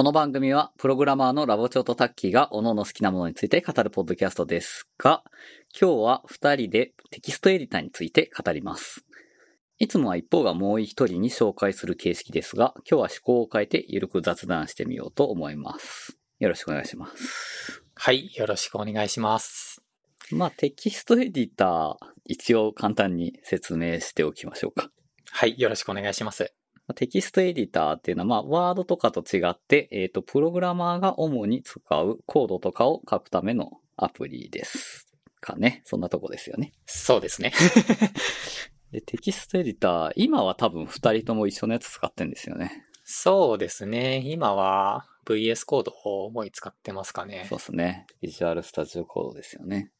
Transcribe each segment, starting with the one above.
この番組は、プログラマーのラボチョとタッキーが、各々好きなものについて語るポッドキャストですが、今日は二人でテキストエディターについて語ります。いつもは一方がもう一人に紹介する形式ですが、今日は趣向を変えてゆるく雑談してみようと思います。よろしくお願いします。はい、よろしくお願いします。まあ、テキストエディター、一応簡単に説明しておきましょうか。はい、よろしくお願いします。テキストエディターっていうのは、まあ、ワードとかと違って、えっ、と、プログラマーが主に使うコードとかを書くためのアプリです。かね。そんなとこですよね。そうですね。で、テキストエディター、今は多分二人とも一緒のやつ使ってんですよね。そうですね。今は VS コードを主に使ってますかねそう。ですね。ビジュアルスタジオコードですよね。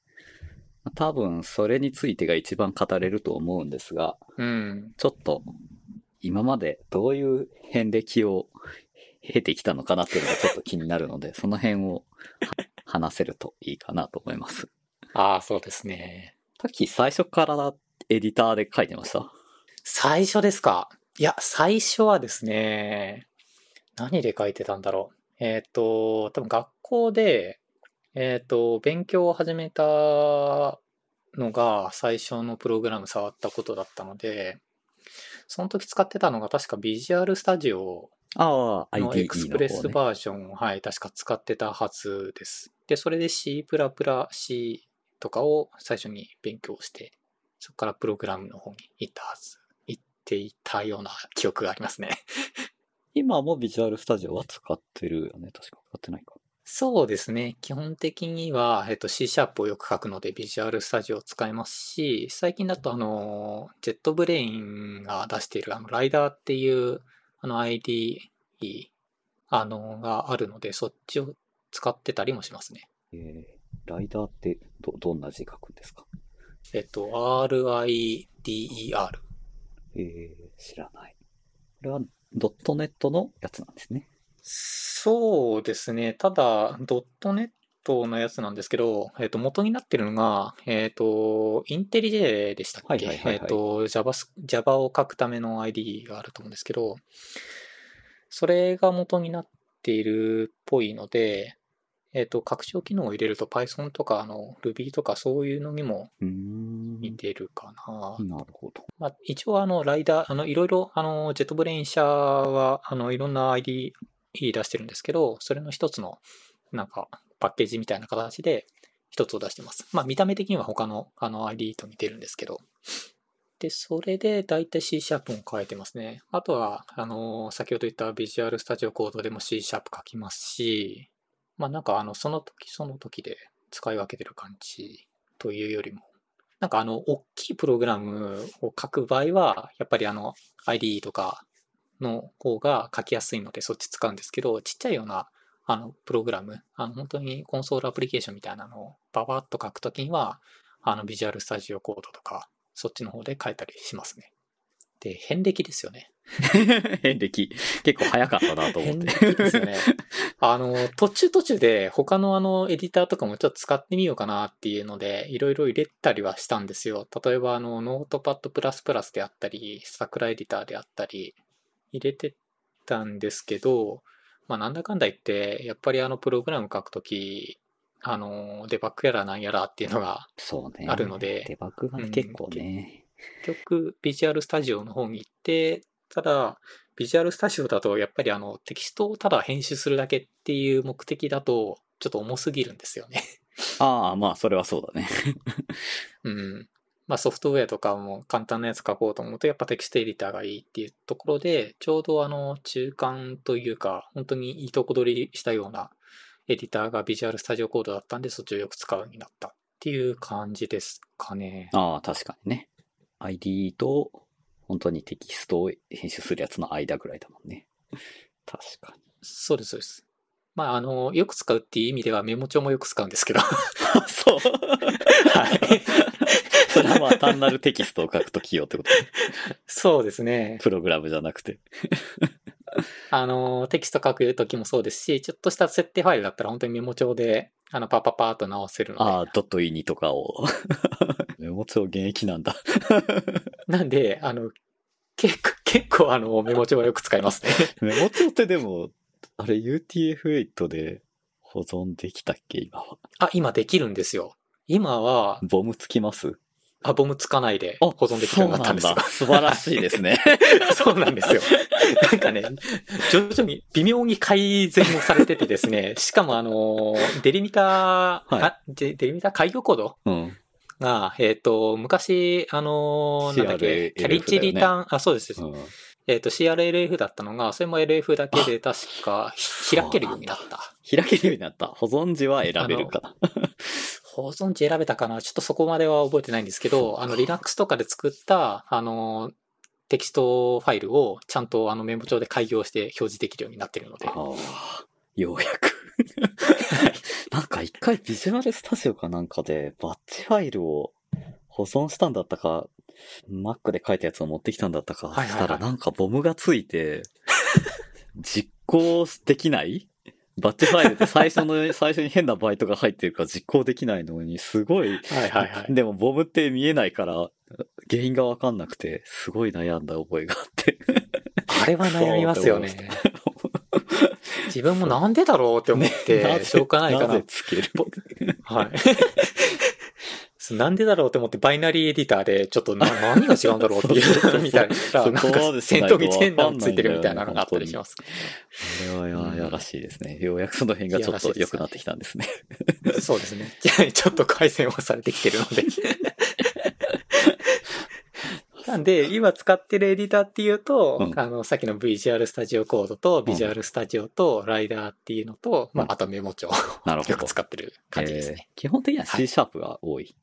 多分、それについてが一番語れると思うんですが、うん。ちょっと、今までどういう遍歴を経てきたのかなっていうのがちょっと気になるので、その辺をは話せるといいかなと思います。ああ、そうですね。さっき最初からエディターで書いてました？最初ですか？いや、最初はですね、何で書いてたんだろう？えっ、と、多分学校で、えっ、と、勉強を始めたのが最初のプログラム触ったことだったので、その時使ってたのが確かビジュアルスタジオのエクスプレス。バージョンを、はい、確か使ってたはずです。で、それで C++、C とかを最初に勉強して、そこからプログラムの方に行ったはず、行っていたような記憶がありますね。今もビジュアルスタジオは使ってるよね。確か使ってないか。そうですね。基本的には、えっと、C シャープをよく書くので、ビジュアルスタジオを使いますし、最近だと、あの、ジェットブレインが出している、あの、ライダーっていう、あの、IDE、あの、があるので、そっちを使ってたりもしますね。えー、ライダーってど、どんな字書くんですか？えっと、RIDER。えー、知らない。これはドットネットのやつなんですね。そうですね。ただ、ドットネットのやつなんですけど、えっと、元になってるのが、えっと、インテリジェでしたっけ、はいはいはいはいえっと、Java, Java を書くための ID があると思うんですけど、それが元になっているっぽいので、えっと、拡張機能を入れると Python とかあの Ruby とかそういうのにもうーん。似てるかな。なるほど。まあ、一応、あの、ライダー、あの、いろいろ、あの、ジェットブレイン社は、あの、いろんな ID 言い出してるんですけど、それの一つの、なんか、パッケージみたいな形で、一つを出してます。まあ、見た目的には他の、あの、ID と似てるんですけど。で、それで、だいたい C シャープも書いてますね。あとは、あの、先ほど言ったビジュアルスタジオコードでも C シャープ書きますし、まあ、なんか、あの、その時その時で使い分けてる感じというよりも、なんかあの、大きいプログラムを書く場合は、やっぱりあの、IDE とかの方が書きやすいのでそっち使うんですけど、ちっちゃいような、あの、プログラム、あの、本当にコンソールアプリケーションみたいなのをババッと書くときには、あの、ビジュアルスタジオコードとか、そっちの方で書いたりしますね。で、遍歴ですよね。遍歴。結構早かったなと思っ遍て。歴ですよね。あの、途中途中で他のあのエディターとかもちょっと使ってみようかなっていうので、いろいろ入れたりはしたんですよ。例えばあの、ノートパッドプラスプラスであったり、サクラエディタであったり、入れてたんですけど、まあなんだかんだ言って、やっぱりあのプログラム書くとき、あの、デバッグやらなんやらっていうのが。あるのでデバッグがねうん結構ね。結局 Visual Studio の方に行って、ただ、ビジュアルスタジオだとやっぱりあのテキストをただ編集するだけっていう目的だとちょっと重すぎるんですよね。ああ、まあ、それはそうだね。うん。まあソフトウェアとかも簡単なやつ書こうと思うとやっぱテキストエディターがいいっていうところでちょうどあの中間というか本当にいいとこ取りしたようなエディターがビジュアルスタジオコードだったんでそっちをよく使うようになったっていう感じですかね。ああ、確かにね。ID と、本当にテキストを編集するやつの間ぐらいだもんね。確かに。そうです、そうです。まあ、あの、よく使うっていう意味ではメモ帳もよく使うんですけど。そう。はい。それはまあ単なるテキストを書くとき用ってことねそうですね。プログラムじゃなくて。あの、テキスト書くときもそうですし、ちょっとした設定ファイルだったら本当にメモ帳で、あの、パパパーっと直せるので。ああ、ドットイニとかを。メモ帳現役なんだ。なんで、あの、結構、結構あの、メモ帳はよく使いますね。メモ帳ってでも、あれ UTF-8 で保存できたっけ今は？あ、今できるんですよ。今は、ボムつきます？あ、ボムつかないで保存できるようになったんですよ。素晴らしいですね。そうなんですよ。なんかね、徐々に微妙に改善もされててですね、しかもあの、デリミター、はいあデデリミター改行コードうん。が、えっ、と、昔、あの、なんだっけ、キャリッジリターン、あ、そうです。うんえっ、と、CRLF だったのが、それも LF だけで確か開けるようになった。開けるようになった。保存時は選べるかな。保存時選べたかな？ちょっとそこまでは覚えてないんですけど、あの、Linux とかで作った、あの、テキストファイルをちゃんとあのメモ帳で改行して表示できるようになってるので。ようやく。なんか一回ビジュアルスタジオかなんかでバッチファイルを保存したんだったか、Mac で書いたやつを持ってきたんだったか、したらなんかボムがついて、実行できないバッチファイルって最初の、最初に変なバイトが入ってるから実行できないのに、すごい、はいはいはい。でもボムって見えないから、原因がわかんなくて、すごい悩んだ覚えがあって。あれは悩みますよね。自分もなんでだろうって思っなて、ぜしょうがないかななぜ。つける？はい。なんでだろうと思ってバイナリーエディターでちょっとな何が違うんだろうっていう みたいな。なんかまでしないと戦闘機全段ついてるみたいなのがあったりします。これはややらしいですね。ようやくその辺がちょっと良くなってきたんですね。そうですね。ちょっと改善はされてきてるので。なんで、今使ってるエディターっていうと、うんあの、さっきの Visual Studio Code と Visual Studio とライダーっていうのと、まうんあ、あとメモ帳をなるほどよく。使ってる感じですね。えー基本的にははい C シャープが多い。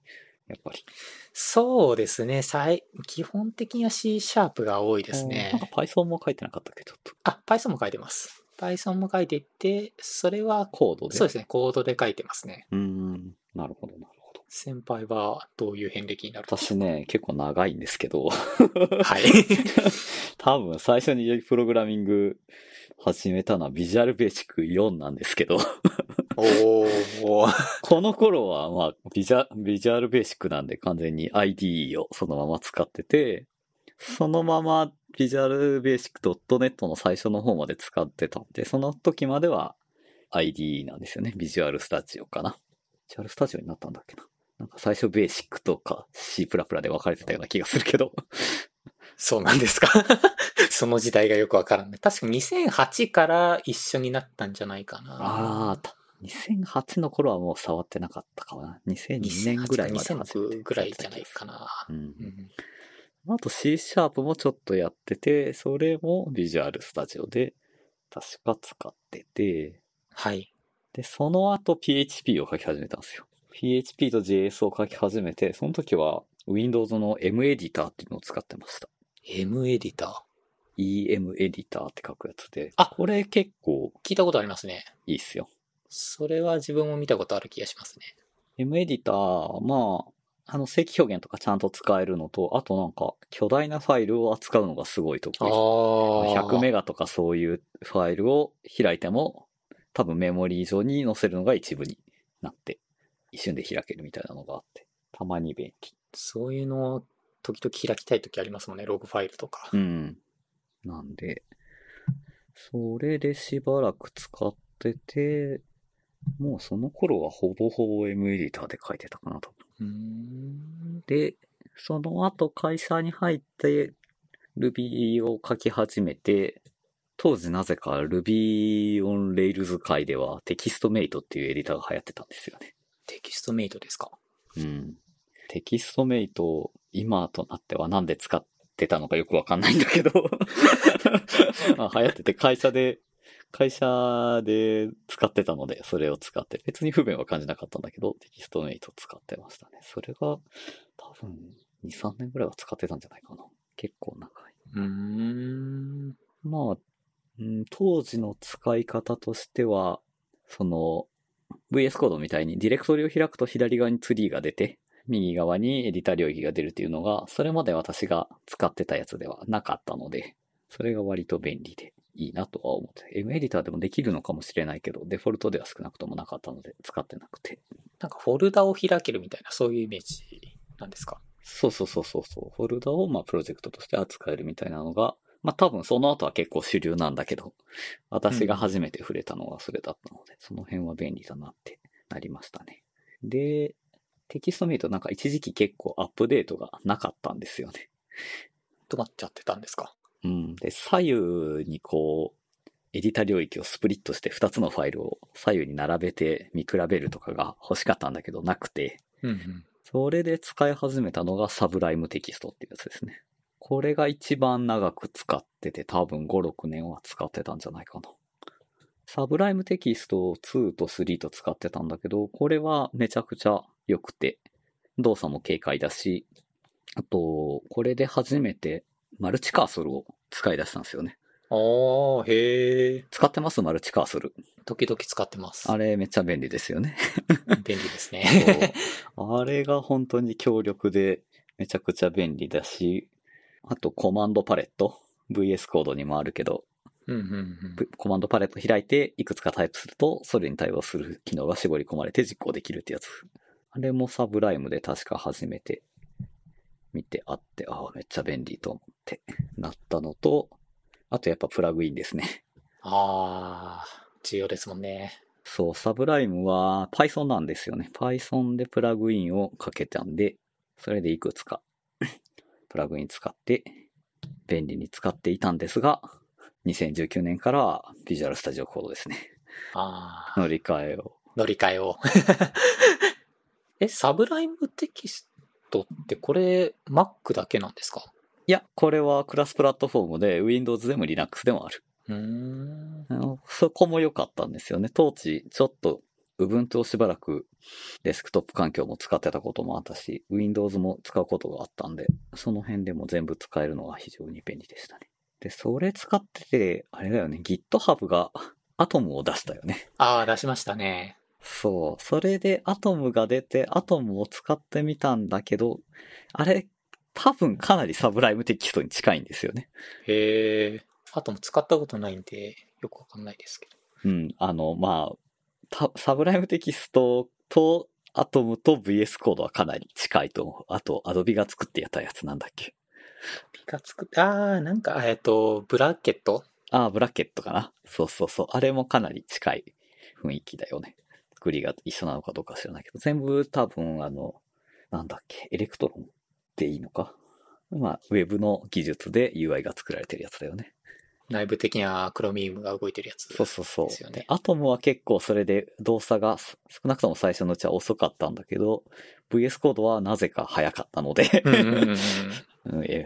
やっぱり。そうですね。最基本的には C シャープが多いですねなん。か Python も書いてなかったっけど、ちょっと。あ、Python も書いてます。Python も書いていて、それは、コードで。そうですね。コードで書いてますね。うーん。なるほど、なるほど。先輩はどういう遍歴になる私ね、結構長いんですけど、はい。多分最初にプログラミング始めたのはビジュアルベーシック4なんですけど、おー。この頃は、まあ、ビジュア、ビジュアルベーシックなんで完全に IDE をそのまま使ってて、そのままビジュアルベーシック .net の最初の方まで使ってたんで、その時までは IDE なんですよね。ビジュアルスタジオかな。ビジュアルスタジオになったんだっけな。なんか最初ベーシックとか C++ で分かれてたような気がするけど。そうなんですか？その時代がよくわからない。確か2008から一緒になったんじゃないかな。ああ、た2008の頃はもう触ってなかったかな。2002年ぐらいまで始めて2006ぐらいじゃないかな。うんう。んあと C シャープもちょっとやってて、それもビジュアルスタジオで確か使ってて、はい。で、その後 PHP を書き始めたんですよ。PHP と JS を書き始めて、その時は Windows の M エディターっていうのを使ってました。M エディタ EM エディターって書くやつで。あこれ結構ー。聞いたことありますね。いいっすよ。それは自分も見たことある気がしますね。M エディター、まあ、あの正規表現とかちゃんと使えるのと、あとなんか巨大なファイルを扱うのがすごい得意。ああ。100メガとかそういうファイルを開いても、多分メモリー上に載せるのが一部になって、一瞬で開けるみたいなのがあって、たまに便利。そういうのを時々開きたい時ありますもんね。ログファイルとか。うん。なんで、それでしばらく使ってて、もうその頃はほぼほぼ M エディターで書いてたかなと。うーん。で、その後会社に入って、Ruby を書き始めて、当時なぜか Ruby on Rails 界ではテキストメイトっていうエディターが流行ってたんですよね。テキストメイトですか？うん。テキストメイト、今となってはなんで使ってたのかよくわかんないんだけど、まあ流行ってて会社で、会社で使ってたので、それを使って、別に不便は感じなかったんだけど、テキストメイト使ってましたね。それが、多分、2、3年ぐらいは使ってたんじゃないかな。結構長い。うーん。まあ、うん、当時の使い方としては、その、VS コードみたいにディレクトリを開くと左側にツリーが出て、右側にエディター領域が出るっていうのが、それまで私が使ってたやつではなかったので、それが割と便利でいいなとは思って。M エディターでもできるのかもしれないけど、デフォルトでは少なくともなかったので使ってなくて。なんかフォルダを開けるみたいな、そういうイメージなんですか？そうそうそうそうそう。フォルダをまあプロジェクトとして扱えるみたいなのがまあ多分その後は結構主流なんだけど、私が初めて触れたのはそれだったので、その辺は便利だなってなりましたね。で、テキスト見るとなんか一時期結構アップデートがなかったんですよね。止まっちゃってたんですか？うん。で、左右にこう、エディタ領域をスプリットして2つのファイルを左右に並べて見比べるとかが欲しかったんだけどなくて、うんうん。それで使い始めたのがサブライムテキストっていうやつですね。これが一番長く使ってて多分5、6年は使ってたんじゃないかな。サブライムテキストを2と3と使ってたんだけど、これはめちゃくちゃ良くて、動作も軽快だし、あと、これで初めてマルチカーソルを使い出したんですよね。ああ、へえ。使ってます？マルチカーソル。時々使ってます。あれめっちゃ便利ですよね。便利ですね。あれが本当に強力でめちゃくちゃ便利だし、あとコマンドパレット、VS コードにもあるけど、うんうんうん。ぶコマンドパレット開いていくつかタイプすると、それに対応する機能が絞り込まれて実行できるってやつ。あれもサブライムで確か初めて見てあって、ああ、めっちゃ便利と思ってなったのと、あとやっぱプラグインですね。ああ、重要ですもんね。そう、サブライムは Python なんですよね。Python でプラグインをかけたんで、それでいくつかプラグイン使って便利に使っていたんですが、2019年からは Visual Studio Code ですね。ああ、乗り換えを。乗り換えを。え、サブライムテキストってこれ Mac だけなんですか？いや、これはクラスプラットフォームで Windows でも Linux でもある。うーん。そこも良かったんですよね。当時、ちょっと Ubuntu をしばらくデスクトップ環境も使ってたこともあったし、Windows も使うことがあったんで、その辺でも全部使えるのが非常に便利でしたね。で、それ使ってて、あれだよね、GitHub が Atom を出したよね。ああ、出しましたね。そう。それで Atom が出て、Atom を使ってみたんだけど、あれ、多分かなりサブライムテキストに近いんですよね。へえ。 Atom も使ったことないんで、よくわかんないですけど。うん、あの、まあ、た Sublime Text と Atom と VS コードはかなり近いと思う。あと、アドビが作ってやったやつなんだっけ？ピカ作って、ああ、なんか、えっと、 Brackets？ああ、 Brackets かな？そうそうそう。あれもかなり近い雰囲気だよね。作りが一緒なのかどうか知らないけど、全部多分あの、なんだっけ、 Electronでいいのか？まあ、ウェブの技術で UI が作られてるやつだよね。内部的にはクロミウムが動いてるやつ。そうそうそう。ですよねでアトムは結構それで動作がす少なくとも最初のうちは遅かったんだけど、VS コードはなぜか早かったので、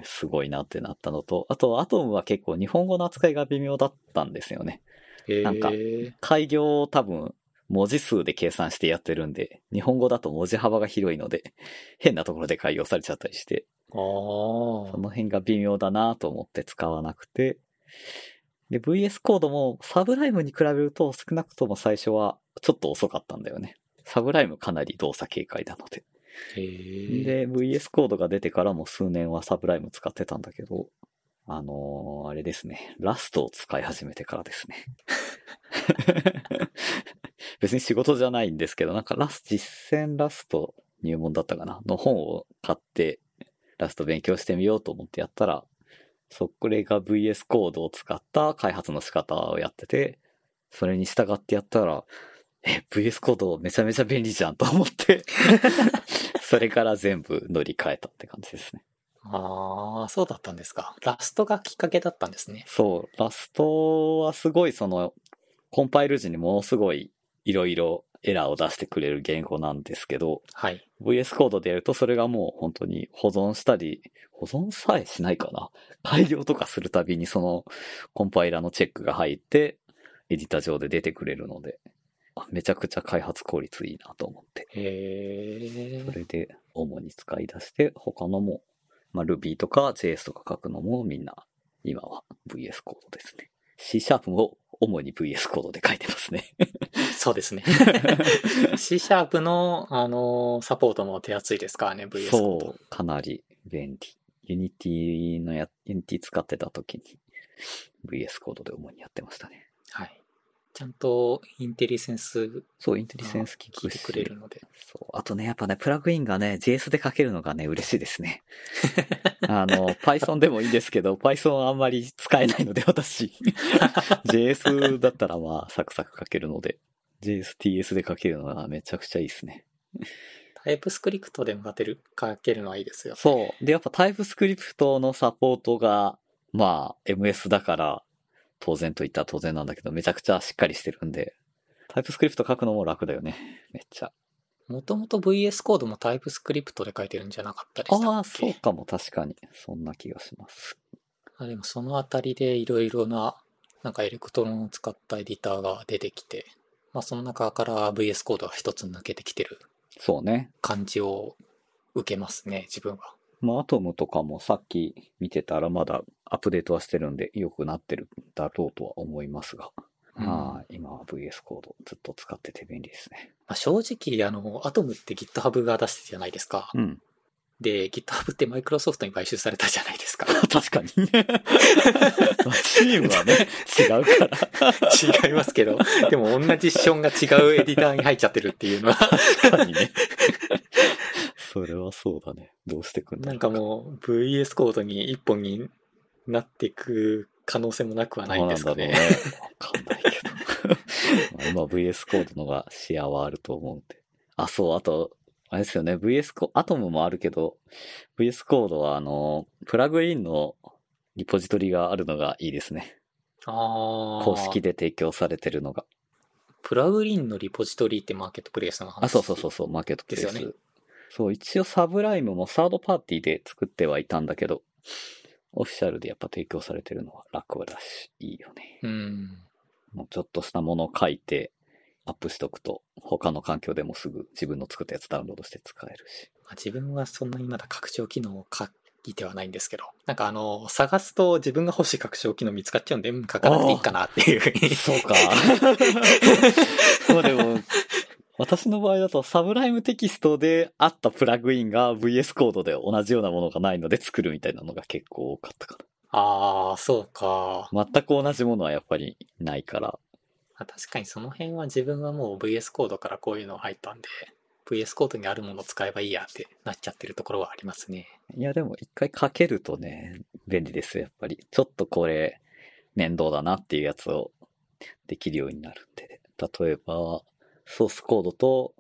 すごいなってなったのと、あとアトムは結構日本語の扱いが微妙だったんですよね。へなんかえ。開業を多分文字数で計算してやってるんで、日本語だと文字幅が広いので、変なところで開業されちゃったりして、あそあ。の辺が微妙だなと思って使わなくて、で、VS コードもサブライムに比べると少なくとも最初はちょっと遅かったんだよね。サブライムかなり動作軽快なので。で、VS コードが出てからも数年はサブライム使ってたんだけど、あのーあれですね。ラストを使い始めてからですね。別に仕事じゃないんですけど、なんかラス、実践ラスト入門だったかなの本を買って、ラスト勉強してみようと思ってやったら、そこれが VS コードを使った開発の仕方をやってて、それに従ってやったら、え、VS コードめちゃめちゃ便利じゃんと思って、それから全部乗り換えたって感じですね。ああ、そうだったんですか。ラストがきっかけだったんですね。そう、ラストはすごいその、コンパイル時にものすごいいろいろエラーを出してくれる言語なんですけど、はい。VS コードでやるとそれがもう本当に保存したり、保存さえしないかな。改良とかするたびにそのコンパイラーのチェックが入って、エディター上で出てくれるので、あめちゃくちゃ開発効率いいなと思って。それで主に使い出して、他のも、まあ、Ruby とか JS とか書くのもみんな今は VS コードですね。C シャープも主に VS コードで書いてますね。そうですね。C シャープの、あの、サポートも手厚いですからね、VS コードそう、かなり便利。Unity のや、Unity 使ってた時に VS コードで主にやってましたね。はい。ちゃんとインテリセンスそう、インテリセンス聞くし。てくれるので。そう。あとね、やっぱね、プラグインがね、JS で書けるのがね、嬉しいですね。あの、Python でもいいんですけど、Python はあんまり使えないので、私。JS だったらまあ、サクサク書けるので、JSTS で書けるのはめちゃくちゃいいですね。タイプスクリプトでも書ける？書けるのはいいですよ。そう。で、やっぱ TypeScript のサポートが、まあ、MS だから、当然と言ったら当然なんだけど、めちゃくちゃしっかりしてるんで、TypeScript 書くのも楽だよね。めっちゃ。もともと VS コードも TypeScript で書いてるんじゃなかったでしたっけ？ああ、そうかも確かに。そんな気がします。あでもそのあたりでいろいろな、なんか Electron を使ったエディターが出てきて、まあその中から VS コードが一つ抜けてきてるそうね。感じを受けますね、自分は。まあ、 Atom とかもさっき見てたらまだアップデートはしてるんで良くなってるだろうとは思いますが。うんはい。今は VS コードずっと使ってて便利ですね。まあ、正直、あの、 Atom って GitHub が出してるじゃないですか。うん。で、GitHub ってマイクロソフトに買収されたじゃないですか。確かに。チームはね、違うから。違いますけど、でも同じションが違うエディターに入っちゃってるっていうのは、確かにね。それはそうだね。どうしてくんだろなんかもう VS コードに一本になっていく可能性もなくはないんですかね。わかんないけど。まあ今 VS コードのが視野はあると思うんで。あ、そう、あと、あれですよね。VS コアトムもあるけど、VS コードはあの、プラグインのリポジトリがあるのがいいですね。ああ。公式で提供されてるのが。プラグインのリポジトリってマーケットプレイスの話。あ、そうそうそうそう、マーケットプレイス。ですよねそう、一応サブライムもサードパーティーで作ってはいたんだけど、オフィシャルでやっぱ提供されてるのは楽だし、いいよね。うん。もうちょっとしたものを書いて、アップしとくと、他の環境でもすぐ自分の作ったやつダウンロードして使えるし。まあ、自分はそんなにまだ拡張機能を書いてはないんですけど、なんかあの、探すと自分が欲しい拡張機能見つかっちゃうんで、うん書かなくていいかなっていうふうに。そうか。まあでも、私の場合だとサブライムテキストであったプラグインが VS コードで同じようなものがないので作るみたいなのが結構多かったかああ、そうか。な。全く同じものはやっぱりないから。まあ確かにその辺は自分はもう VS コードからこういうの入ったんで、VS コードにあるものを使えばいいやってなっちゃってるところはありますね。いやでも一回書けるとね、便利ですよ、やっぱり。ちょっとこれ、面倒だなっていうやつをできるようになるんで。例えば、ソースコードと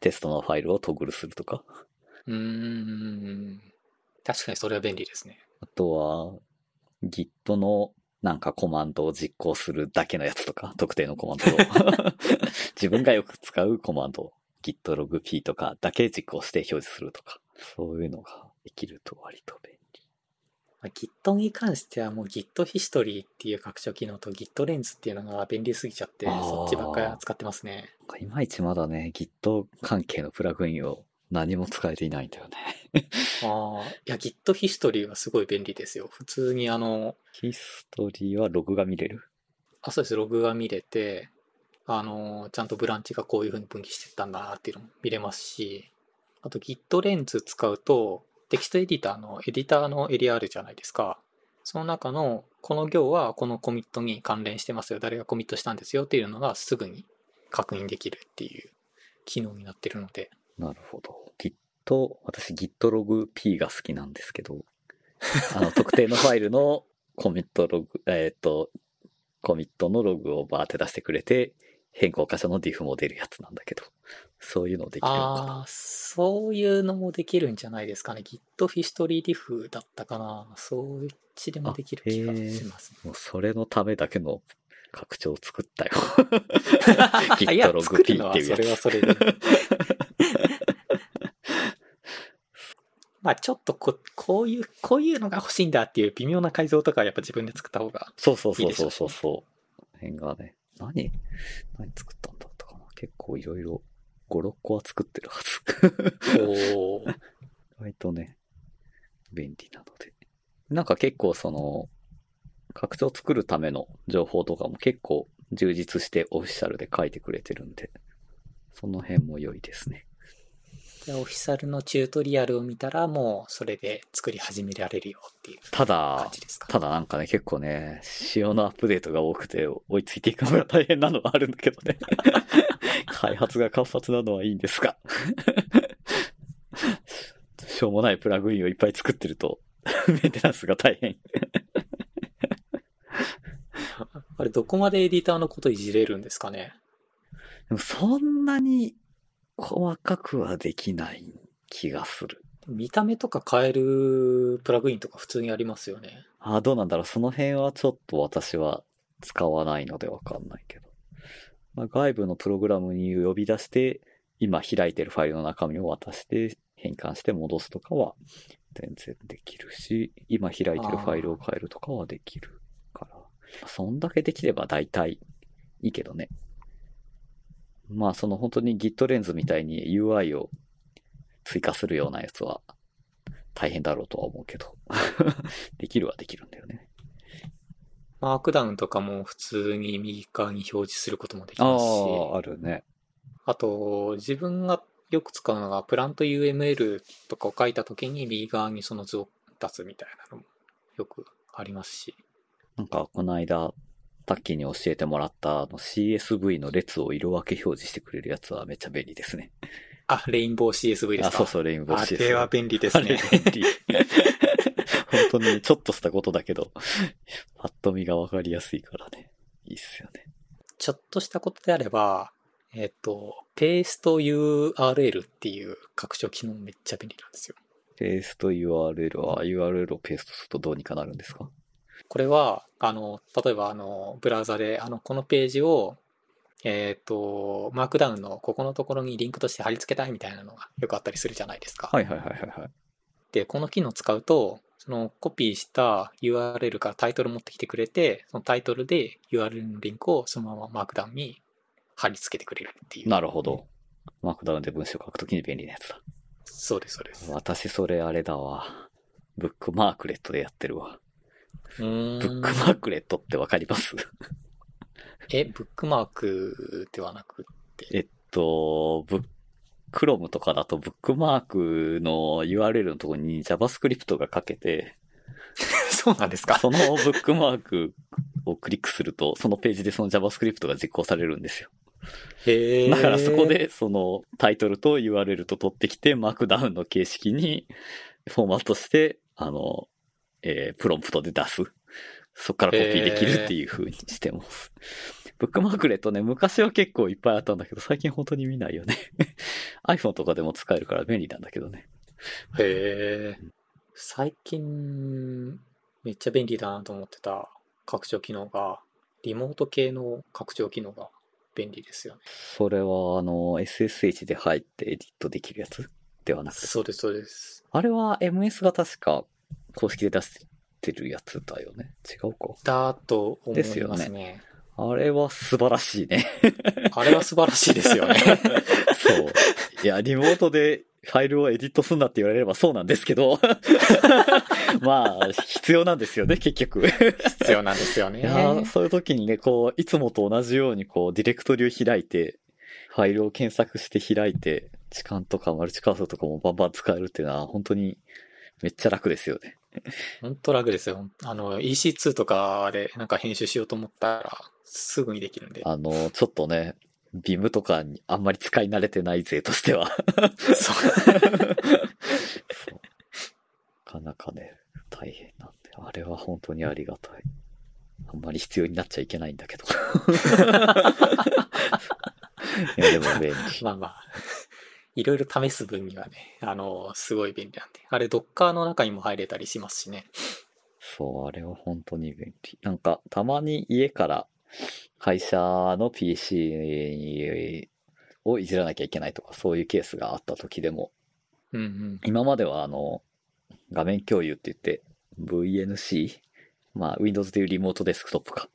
テストのファイルをトグルするとか。うーん。確かにそれは便利ですね。あとは、Git のなんかコマンドを実行するだけのやつとか、特定のコマンドを。自分がよく使うコマンドを Git log p とかだけ実行して表示するとか。そういうのができると割と便利。まあ Git に関してはもう Git ヒストリーっていう拡張機能と Git レンズっていうのが便利すぎちゃって、そっちばっかり使ってますね。いまいちまだね、Git 関係のプラグインを何も使えていないんだよね。ああ、いや Git ヒストリーはすごい便利ですよ。普通にあの、ヒストリーはログが見れる？あ、そうです、ログが見れて、あの、ちゃんとブランチがこういう風に分岐してったんだなっていうのも見れますし、あと Git レンズ使うと、テキストエディターのエディターのエリアあるじゃないですか。その中の、この行はこのコミットに関連してますよ。誰がコミットしたんですよっていうのがすぐに確認できるっていう機能になってるので。なるほど。Git、私 Git log p が好きなんですけど、あの、特定のファイルのコミットログ、えっ、と、コミットのログをバーって出してくれて、変更箇所の diff も出るやつなんだけど、そういうのできるのかああな。ー、そういうのもできるんじゃないですかね。Git ヒストリー diff だったかな。そっちでもできる気がしますね。もうそれのためだけの拡張を作ったよ。いや Git log 作 p っていうやつそれはそれで。まあちょっとここういう、こういうのが欲しいんだっていう微妙な改造とかはやっぱ自分で作った方が。そうそうそういいでしょそううそうそう。辺がね、何何作ったんだったかな結構いろいろ5、6個は作ってるはず。おー 割とね、便利なので。なんか結構その、拡張作るための情報とかも結構充実してオフィシャルで書いてくれてるんで、その辺も良いですね。でオフィシャルのチュートリアルを見たら、もうそれで作り始められるよっていうた感だ、じですか？ただなんかね、結構ね、仕様のアップデートが多くて追いついていくのが大変なのはあるんだけどね。開発が活発なのはいいんですが。しょうもないプラグインをいっぱい作ってると、メンテナンスが大変。あれ、どこまでエディターのこといじれるんですかね？でもそんなに細かくはできない気がする。見た目とか変えるプラグインとか普通にありますよね。ああ、どうなんだろう。その辺はちょっと私は使わないのでわかんないけど。まあ、外部のプログラムに呼び出して、今開いてるファイルの中身を渡して変換して戻すとかは全然できるし、今開いてるファイルを変えるとかはできるから。まあそんだけできれば大体いいけどね。まあその本当に Git レンズみたいに UI を追加するようなやつは大変だろうとは思うけど。できるはできるんだよね。マークダウンとかも普通に右側に表示することもできますし、ああ、あるね。あと、自分がよく使うのが、プラント UML とかを書いたときに右側にその図を出すみたいなのもよくありますし。なんか、この間、タッキーに教えてもらったあの CSV の列を色分け表示してくれるやつはめっちゃ便利ですね。あ、レインボー CSV ですあ、かそうそう、レインボーあ CSV。れは便利ですね。便利。本当にちょっとしたことだけど、パッと見がわかりやすいからね。いいっすよね。ちょっとしたことであれば、えっ、と、ペースト URL っていう拡張機能めっちゃ便利なんですよ。ペースト URL は URL をペーストするとどうにかなるんですか？これは、あの、例えば、あの、ブラウザで、あの、このページを、えっ、と、マークダウンのここのところにリンクとして貼り付けたいみたいなのがよくあったりするじゃないですか。はいはいはいはいはい。で、この機能を使うと、そのコピーした URL からタイトル持ってきてくれて、そのタイトルで URL のリンクをそのままマークダウンに貼り付けてくれるっていう。なるほど。マークダウンで文章を書くときに便利なやつだ。そうです、そうです。私それあれだわ。ブックマークレットでやってるわ。ブックマークレットってわかります？え、ブックマークではなく、えっと、ブックロムとかだとブックマークの URL のところに JavaScript が書けて、そうなんですか？そのブックマークをクリックすると、そのページでその JavaScript が実行されるんですよ。へー。だからそこ、でそのタイトルと URL と取ってきて、マークダウンの形式にフォーマットして、あの、えープロンプトで出す。そこからコピーできるっていう風にしてます。ブックマークレットね、昔は結構いっぱいあったんだけど、最近本当に見ないよね。iPhone とかでも使えるから便利なんだけどね。へえ。最近、めっちゃ便利だなと思ってた拡張機能が、リモート系の拡張機能が便利ですよね。それは、あの、SSH で入ってエディットできるやつ？ではなくて。そうです、そうです。あれは MS が確か公式で出してるやつだよね。違うか。だと思いですよねますね。あれは素晴らしいね。あれは素晴らしいですよね。そう。いや、リモートでファイルをエディットすんなって言われればそうなんですけど。まあ、必要なんですよね、結局。い必要なんですよね。や、そういう時にね、こう、いつもと同じように、こう、ディレクトリを開いて、ファイルを検索して開いて、時間とかマルチカーソルとかもバンバン使えるっていうのは、本当にめっちゃ楽ですよね。本当楽ですよ。あの、EC2 とかでなんか編集しようと思ったら、すぐにできるんで。あの、ちょっとね、ビムとかにあんまり使い慣れてない勢としては。そう。そうなかなかね、大変なんで、あれは本当にありがたい。あんまり必要になっちゃいけないんだけど。いや、でも便利。まあまあ、いろいろ試す分にはね、あの、すごい便利なんで。あれ、ドッカーの中にも入れたりしますしね。そう、あれは本当に便利。なんか、たまに家から会社の PC をいじらなきゃいけないとか、そういうケースがあった時でも、うんうん。今まではあの、画面共有って言って、VNC? まあ、Windows でいうリモートデスクトップか。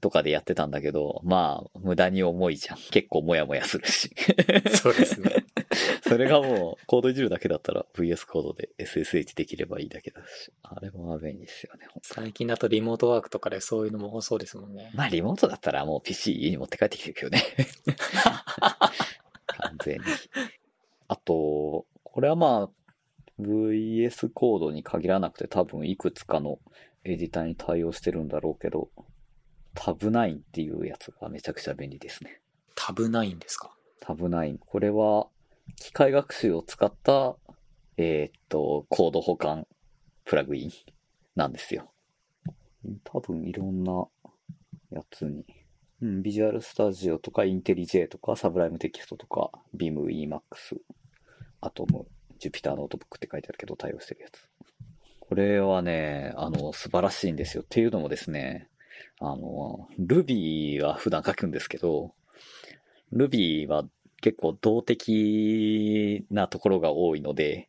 とかでやってたんだけど、まあ、無駄に重いじゃん。結構モヤモヤするし。そうですね。それがもう、コードいじるだけだったら VS コードで SSH できればいいだけだし。あれも便利ですよね。最近だとリモートワークとかでそういうのも多そうですもんね。まあ、リモートだったらもう PC 家に持って帰ってきてるけどね。完全に。あと、これはまあ、VS コードに限らなくて多分いくつかのエディターに対応してるんだろうけど、タブ9っていうやつがめちゃくちゃ便利ですね。タブ9ですか？タブ9。これは、機械学習を使った、えーっと、コード保管プラグインなんですよ。多分いろんなやつに。うん、ビジュアルスタジオとか、インテリジェとか、サブライムテキストとか、ビーム EMAX、アトム、ジュピターノートブックって書いてあるけど対応してるやつ。これはね、あの、素晴らしいんですよ。っていうのもですね、あの、Ruby は普段書くんですけど、Ruby は結構動的なところが多いので、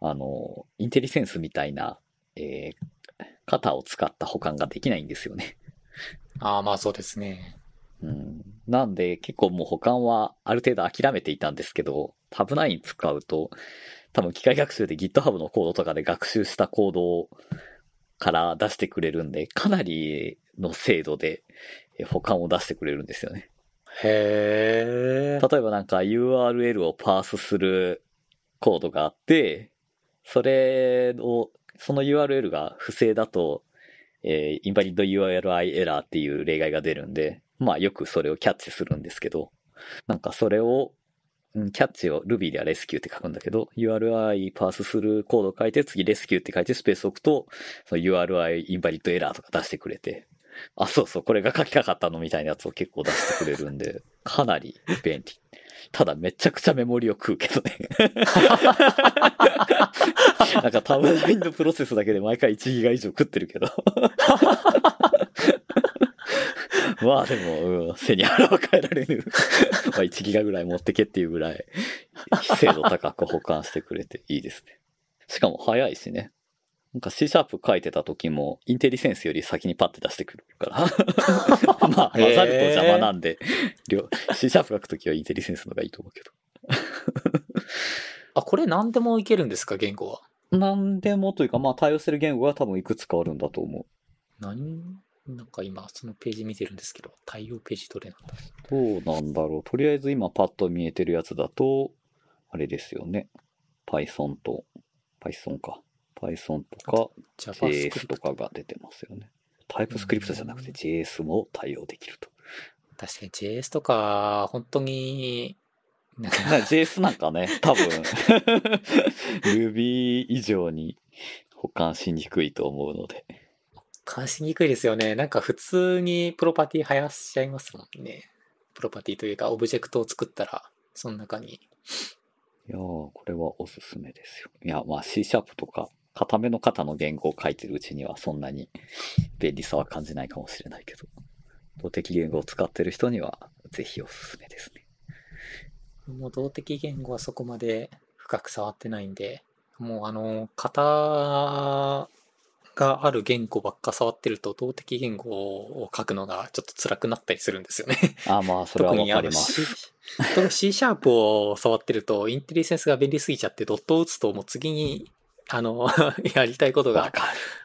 あの、インテリセンスみたいな、えー、型を使った保管ができないんですよね。ああ、まあそうですね。うん。なんで結構もう保管はある程度諦めていたんですけど、タブ9使うと、多分機械学習で GitHub のコードとかで学習したコードから出してくれるんで、かなりの精度でえ保管を出してくれるんですよね。へえ。例えばなんか URL をパースするコードがあって、それを、その URL が不正だと、えー、invalid URI error っていう例外が出るんで、まあよくそれをキャッチするんですけど、なんかそれを、うんキャッチを Ruby ではレスキューって書くんだけど、URI パースするコードを書いて、次レスキューって書いてスペース置くと、その URI invalid error とか出してくれて、あ、そうそう、これが書きたかったのみたいなやつを結構出してくれるんで、かなり便利。ただめちゃくちゃメモリを食うけどね。なんかタブラインのプロセスだけで毎回1ギガ以上食ってるけど。まあでも、うん、背に腹は変えられぬ。まあ1ギガぐらい持ってけっていうぐらい、精度高く保管してくれていいですね。しかも早いしね。なんか C シャープ書いてた時も、インテリセンスより先にパッて出してくるから。まあ、混ざると邪魔なんで、両 C シャープ書くときはインテリセンスのがいいと思うけど。あ、これ何でもいけるんですか、言語は？なんでもというか、まあ対応してる言語が多分いくつかあるんだと思何？なんか今、そのページ見てるんですけど、対応ページどれなんだう？どうなんだろう？とりあえず今パッと見えてるやつだと、あれですよね。Python と、Python か。Python とか JS とかが出てますよね。タイプスクリプトじゃなくて JS も対応できると。確かに JS とか、本当に、なんか JS なんかね、多分 Ruby 以上に保管しにくいと思うので。関しにくいですよね。なんか普通にプロパティ生やしちゃいますもんね。プロパティというか、オブジェクトを作ったら、その中に。いやー、これはおすすめですよ。いや、まあ C シャープとか、固めの型の言語を書いてるうちにはそんなに 便利さは感じないかもしれないけど、動的言語を使ってる人にはぜひおすすめですね。もう動的言語はそこまで深く触ってないんで、もうあの、型がある言語ばっか触ってると動的言語を書くのがちょっと辛くなったりするんですよね。あーまあ、それはわかります。特に C シャープを触ってると、インテリセンスが便利すぎちゃって、ドットを打つともう次に、あの、やりたいことが、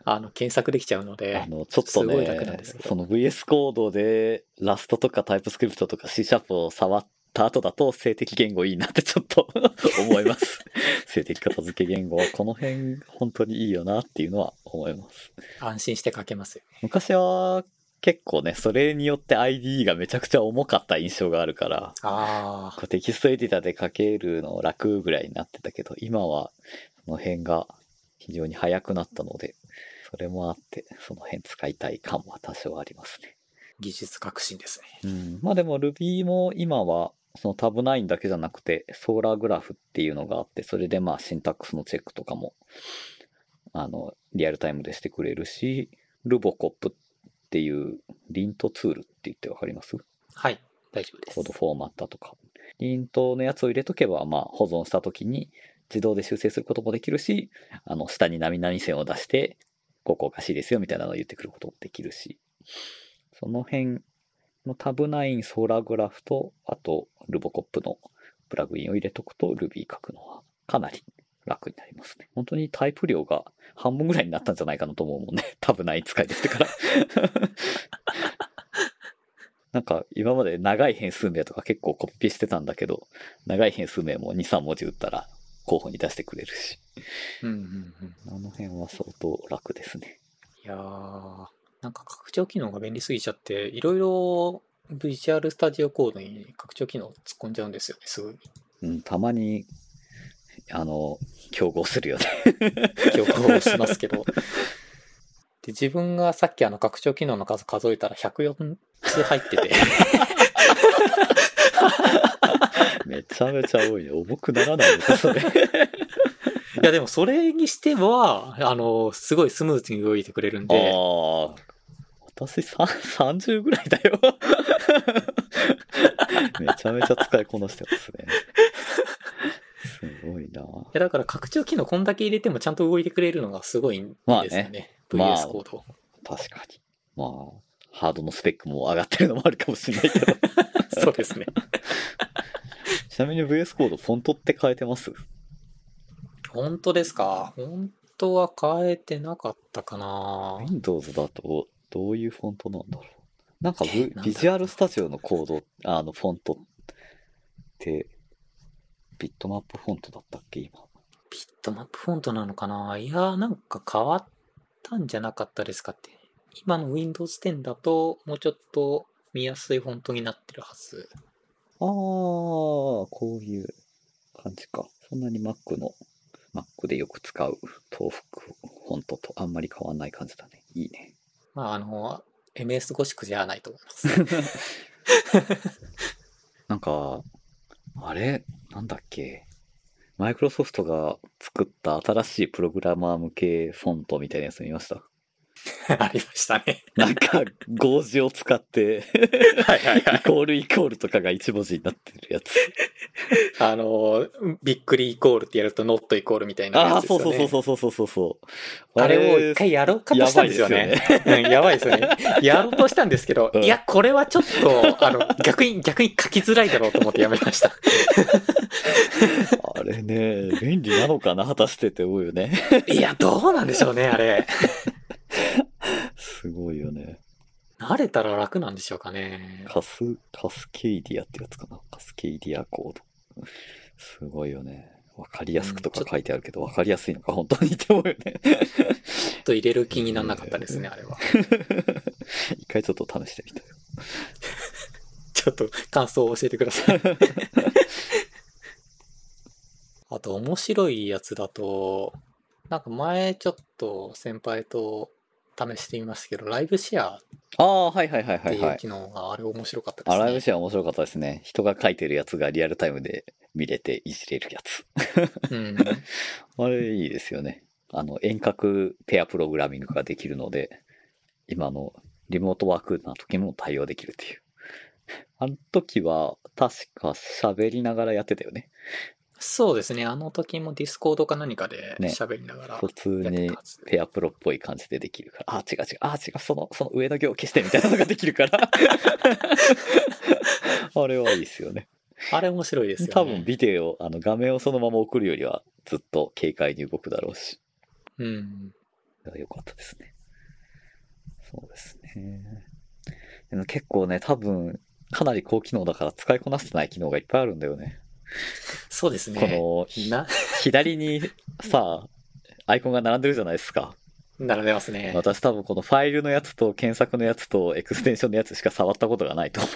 あの、検索できちゃうのる。であ、の、ちょっとねその VS コードでラストとかタイプスクリプトとか C シャープを触った後だと静的言語いいなってちょっと 思います。静的片付け言語はこの辺本当にいいよなっていうのは思います。安心して書けますよね。昔は結構ね、それによって IDE がめちゃくちゃ重かった印象があるから、あテキストエディターで書けるの楽ぐらいになってたけど、今はその辺が非常に速くなったので、それもあって、その辺使いたい感は多少ありますね。技術革新ですね。うん。まあでも Ruby も今は、そのタブ9だけじゃなくて、ソーラーグラフっていうのがあって、それでまあシンタックスのチェックとかも、あの、リアルタイムでしてくれるし、ルボコップっていうリントツールって言ってわかります？はい、大丈夫ですコー。ドフォーマットとか。リントのやつを入れとけば、まあ保存した時に自動で修正することもできるし、あの、下に何々線を出して、ここおかしいですよみたいなのを言ってくることもできるし、その辺のタブ9ソーラーグラフと、あと、ルボコップのプラグインを入れとくと Ruby 書くのはかなり楽になりますね。本当にタイプ量が半分ぐらいになったんじゃないかなと思うもんね。タブ9使い出してから。なんか今まで長い変数名とか結構コピペしてたんだけど、長い変数名も2、3文字打ったら候補に出してくれるし。うんうんうん。あの辺は相当楽ですね。いやー、なんか拡張機能が便利すぎちゃって、いろいろビジュアルスタジオコードに拡張機能突っ込んじゃうんですよね、すぐに。うん、たまに、あの、競合するよね。記憶をしますけど。で、自分がさっきあの拡張機能の数数えたら104つ入ってて、めちゃめちゃ多いね。重くならないのか、それ。いやでもそれにしては、あの、すごいスムーズに動いてくれるんで、ああ。私さ30ぐらいだよ。めちゃめちゃ使いこなしてますね。すごいな。いやだから拡張機能こんだけ入れてもちゃんと動いてくれるのがすごいんですよね。まあ VS コード。確かに。まあ、ハードのスペックも上がってるのもあるかもしれないけど。そうですね。ちなみに VS コード、フォントって変えてます？本当ですか？本当は変えてなかったかな Windows だとどういうフォントなんだろう。なんか、え v なんだろうビジュアルスタジオのコード、あの、フォントって、ビットマップフォントだったっけ、今。ビットマップフォントなのかな？いや、なんか変わったんじゃなかったですかって。今の Windows 10だと、もうちょっと見やすいフォントになってるはず。ああ、こういう感じか。そんなに Mac の、Mac でよく使う等幅フォントとあんまり変わんない感じだね。いいね。まあ、あの、MS ゴシックじゃないと思います。なんか、あれ？なんだっけ？マイクロソフトが作った新しいプログラマー向けフォントみたいなやつ見ました？ありましたね。なんか、合字を使って、はいはいイコールイコールとかが一文字になってるやつ。あの、びっくりイコールってやるとノットイコールみたいなああ、そうやつですよね。そうそうそうそうそうそう。あれを一回やろうかとしたんですよね。うんやばいですよね。やろうとしたんですけど、うんいや、これはちょっと、あの、逆に、逆に書きづらいだろうと思ってやめました。あれね、便利なのかな果たしてって思うよね。いや、どうなんでしょうね、あれ。すごいよね。慣れたら楽なんでしょうかね。カス、カスケイディアってやつかな。カスケイディアコード。すごいよね。わかりやすくとか書いてあるけど、わかりやすいのか本当にって思うよね。ちょっと入れる気にならなかったですね、あれは。一回ちょっと試してみたよ。ちょっと感想を教えてください。あと、面白いやつだと、なんか前ちょっと先輩と試してみましたけど、ライブシェアっああ、はいはいはいはていはい。いう機能があれ面白かったですあ、ね。ライブシェア面白かったですね。人が書いてるやつがリアルタイムで見れていじれるやつ。うん。あれいいですよね。あの、遠隔ペアプログラミングができるので、今のリモートワークな時も対応できるっていう。あの時は、確か喋りながらやってたよね。そうですね。あの時も Discord か何かでね喋りながら普通やってにたはず。ペアプロっぽい感じでできるから、あ、違う違う、あ、違う、その、その上の行を消してみたいなのができるから。あれはいいですよね。あれ面白いですよね。多分ビデオ、あの画面をそのまま送るよりはずっと軽快に動くだろうし。うん。よかったですね。そうですね。でも結構ね、多分、かなり高機能だから使いこなせてない機能がいっぱいあるんだよね。そうですね。この、な、左にさ、アイコンが並んでるじゃないですか。並んでますね。私多分このファイルのやつと検索のやつとエクステンションのやつしか触ったことがないと思う。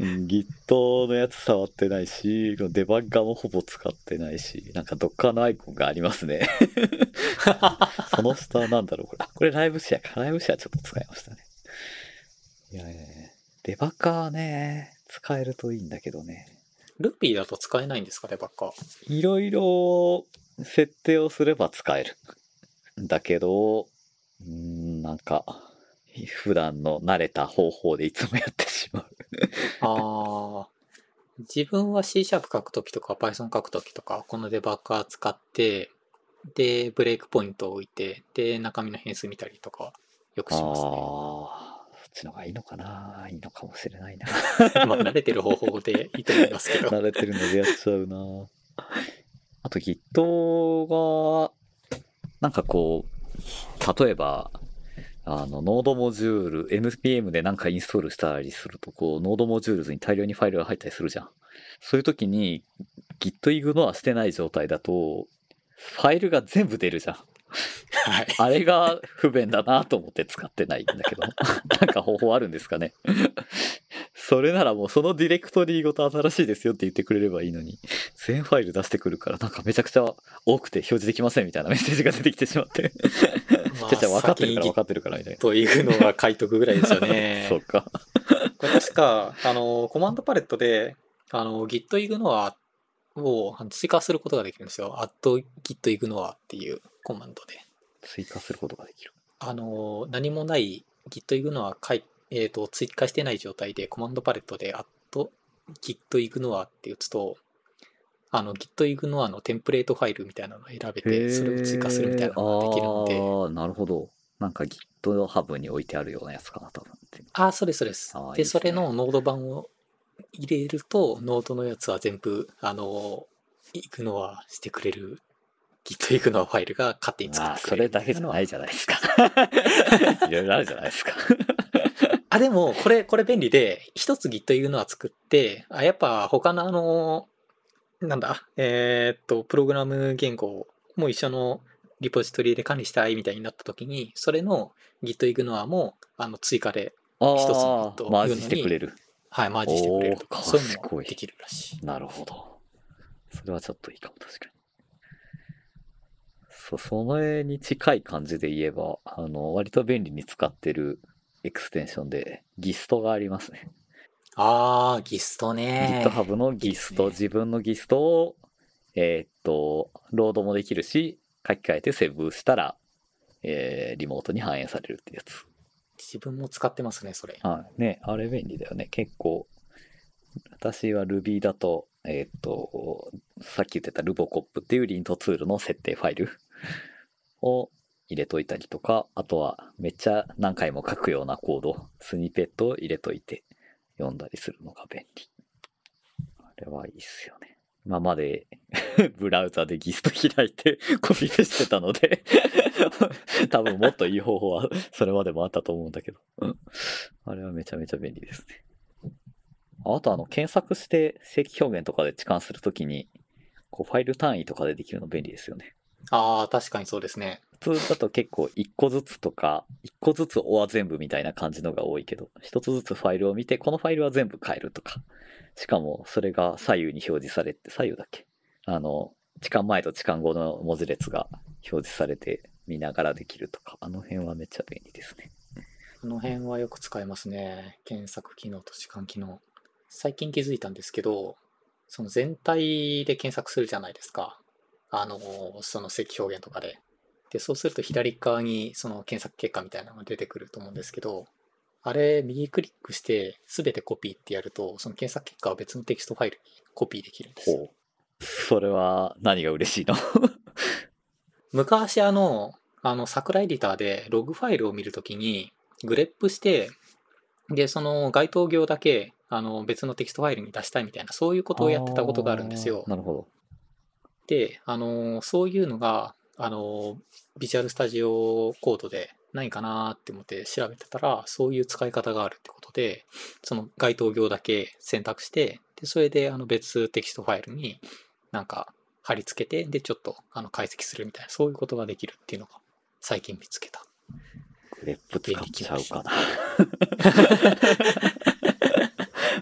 うん Git のやつ触ってないし、デバッガーもほぼ使ってないし、なんか Docker のアイコンがありますね。その下なんだろうこれ。あこれライブシェアか。ライブシェアちょっと使いましたね。いやいやいやデバッガーはね、使えるといいんだけどね。ルピーだと使えないんですかね、ばっか。いろいろ設定をすれば使える。だけど、うーん、なんか、普段の慣れた方法でいつもやってしまう。ああ。自分は C シャープ書くときとか Python 書くときとか、このデバッガー使って、で、ブレイクポイントを置いて、で、中身の変数見たりとか、よくああー、しますね。そっちの方がいいのかな？いいのかもしれないな。まあ、慣れてる方法でいいと思いますけど。慣れてるのでやっちゃうな。あと Git が、なんかこう、例えば、あの、 node module、NPM でなんかインストールしたりすると、こう、 node modules に大量にファイルが入ったりするじゃん。そういう時に、Git ignore してない状態だと、ファイルが全部出るじゃん。はい。あれが不便だなと思って使ってないんだけど。なんか方法あるんですかね。それならもうそのディレクトリーごと新しいですよって言ってくれればいいのに、全ファイル出してくるからなんかめちゃくちゃ多くて表示できませんみたいなメッセージが出てきてしまって。まちゃちゃ分かってるから分先かってるからみたいな。というのが書いとくぐらいですよね。そうか。これ確か、あの、コマンドパレットで、あの、git ignore を追加することができるんですよ。at git ignore っていうコマンドで。追加することができる。あの、何もない git ignore 書いえー、と追加してない状態でコマンドパレットで git ignore って打つと、あの git ignore のテンプレートファイルみたいなのを選べて、それを追加するみたいなのができるので、ああ、なるほど。なんか GitHub に置いてあるようなやつかな、多分。ああ、そうです、そうですで、ねそれのノード版を入れると、ノードのやつは全部、あの、イグノアしてくれる、Git イグノアファイルが勝手に作ってくれる。それだけじゃないじゃないですか。いろいろあるじゃないですか。あ、でも、これ、これ便利で、一つ Git イグノア作って、あ、やっぱ他のあの、なんだ、えーっと、プログラム言語も一緒のリポジトリで管理したいみたいになった時に、それの Git イグノアも、あの、追加で、あ一つあのとマージしてくれる。はい、マージしてくれるとか、そういうのもできるらしい。なるほど。それはちょっといいかも、確かに。そう、それに近い感じで言えば、あの、割と便利に使ってるエクステンションで GIST がありますね。あー、ギストね。GitHub のいいですね自分の GIST を、えーっと、ロードもできるし、書き換えてセーブしたら、えーリモートに反映されるってやつ。自分も使ってますね、それ。はい。ね、あれ便利だよね。結構、私は Ruby だと、えーっと、さっき言ってた Rubocop っていうリントツールの設定ファイル を入れといたりとか、あとはめっちゃ何回も書くようなコード、スニペットを入れといて読んだりするのが便利。あれはいいっすよね。今まで ブラウザで GIST 開いてコピペしてたので 多分もっといい方法はそれまでもあったと思うんだけど。うんあれはめちゃめちゃ便利ですね。あとあの、検索して正規表現とかで置換するときに、こうファイル単位とかでできるの便利ですよね。あー、確かにそうですね。普通だと結構1個ずつとか、1個ずつオア全部みたいな感じのが多いけど、1つずつファイルを見て、このファイルは全部変えるとか。しかも、それが左右に表示されて、左右だっけ？あの、置換前と置換後の文字列が表示されて見ながらできるとか、あの辺はめっちゃ便利ですね。この辺はよく使いますね。検索機能と時間機能。最近気づいたんですけど、その全体で検索するじゃないですか。あの、その正規表現とかで。で、そうすると左側にその検索結果みたいなのが出てくると思うんですけど、あれ、右クリックして、すべてコピーってやると、その検索結果を別のテキストファイルにコピーできるんです。それは何が嬉しいの？昔あの、あの、サクラエディタでログファイルを見るときに、 grep して、で、その該当行だけ、あの、別のテキストファイルに出したいみたいな、そういうことをやってたことがあるんですよ。なるほど。で、あの、そういうのが、あの、Visual Studio Code でないかなって思って調べてたら、そういう使い方があるってことで、その該当行だけ選択して、で、それであの別テキストファイルになんか貼り付けて、で、ちょっとあの解析するみたいな、そういうことができるっていうのが最近見つけた。 grep 使っちゃうかな。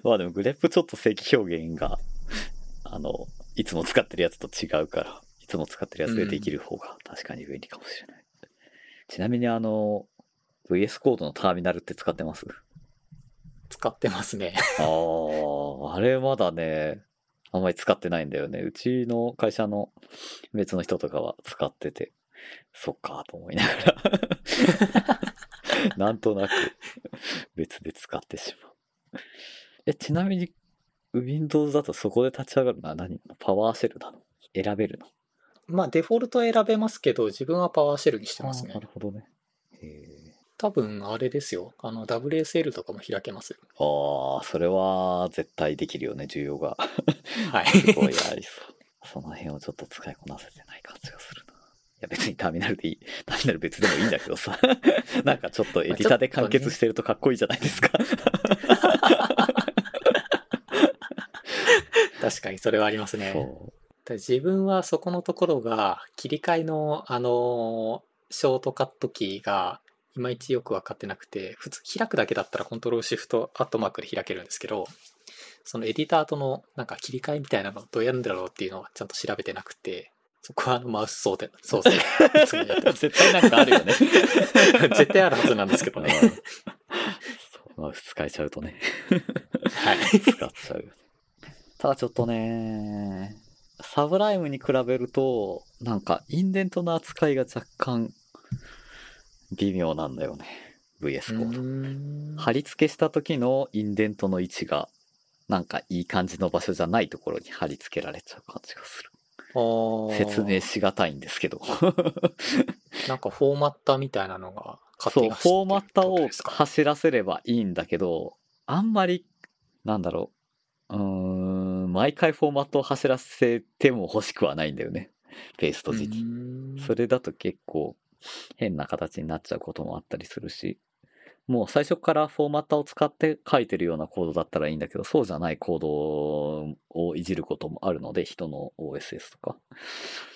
まあでも grep ちょっと正規表現が、あの、いつも使ってるやつと違うから、いつも使ってるやつでできる方が確かに便利かもしれない。ちなみにあの、VS コードのターミナルって使ってます？使ってますね。ああ、あれまだね、あんまり使ってないんだよね。うちの会社の別の人とかは使ってて、そっかと思いながら、なんとなく別で使ってしまう。え、ちなみに Windows だとそこで立ち上がるのは何？パワーシェルなの？選べるの？まあ、デフォルト選べますけど、自分はパワーシェルにしてますねな。るほどね。へ多分、あれですよ。あの、WSL とかも開けますよ。ーああ、それは絶対できるよね、需要が。はい。すごいありそう。その辺をちょっと使いこなせてない感じがするな。や別にターミナルでいい。ターミナル別でもいいんだけどさ。なんかちょっとエディターで完結してるとかっこいいじゃないですか。確かにそれはありますね。自分はそこのところが切り替えのあのショートカットキーがいまいちよく分かってなくて普通開くだけだったらコントロールシフトアットマークで開けるんですけどそのエディターとのなんか切り替えみたいなのどうやるんだろうっていうのはちゃんと調べてなくてそこはあのマウス操作操作でいつもやってう。絶対なんかあるよね。絶対あるはずなんですけどね。マウス使えちゃうとね。はい。使っちゃう。ただちょっとね、サブライムに比べると、なんかインデントの扱いが若干微妙なんだよね。VS コード。貼り付けした時のインデントの位置が、なんかいい感じの場所じゃないところに貼り付けられちゃう感じがする。説明しがたいんですけど。なんかフォーマッターみたいなのがそう、フォーマッターを走らせればいいんだけど、あんまり、なんだろう、うーん、毎回フォーマットを走らせても欲しくはないんだよね。ペースト時に。それだと結構変な形になっちゃうこともあったりするし、もう最初からフォーマッターを使って書いてるようなコードだったらいいんだけど、そうじゃないコードをいじることもあるので、人の OSS とか。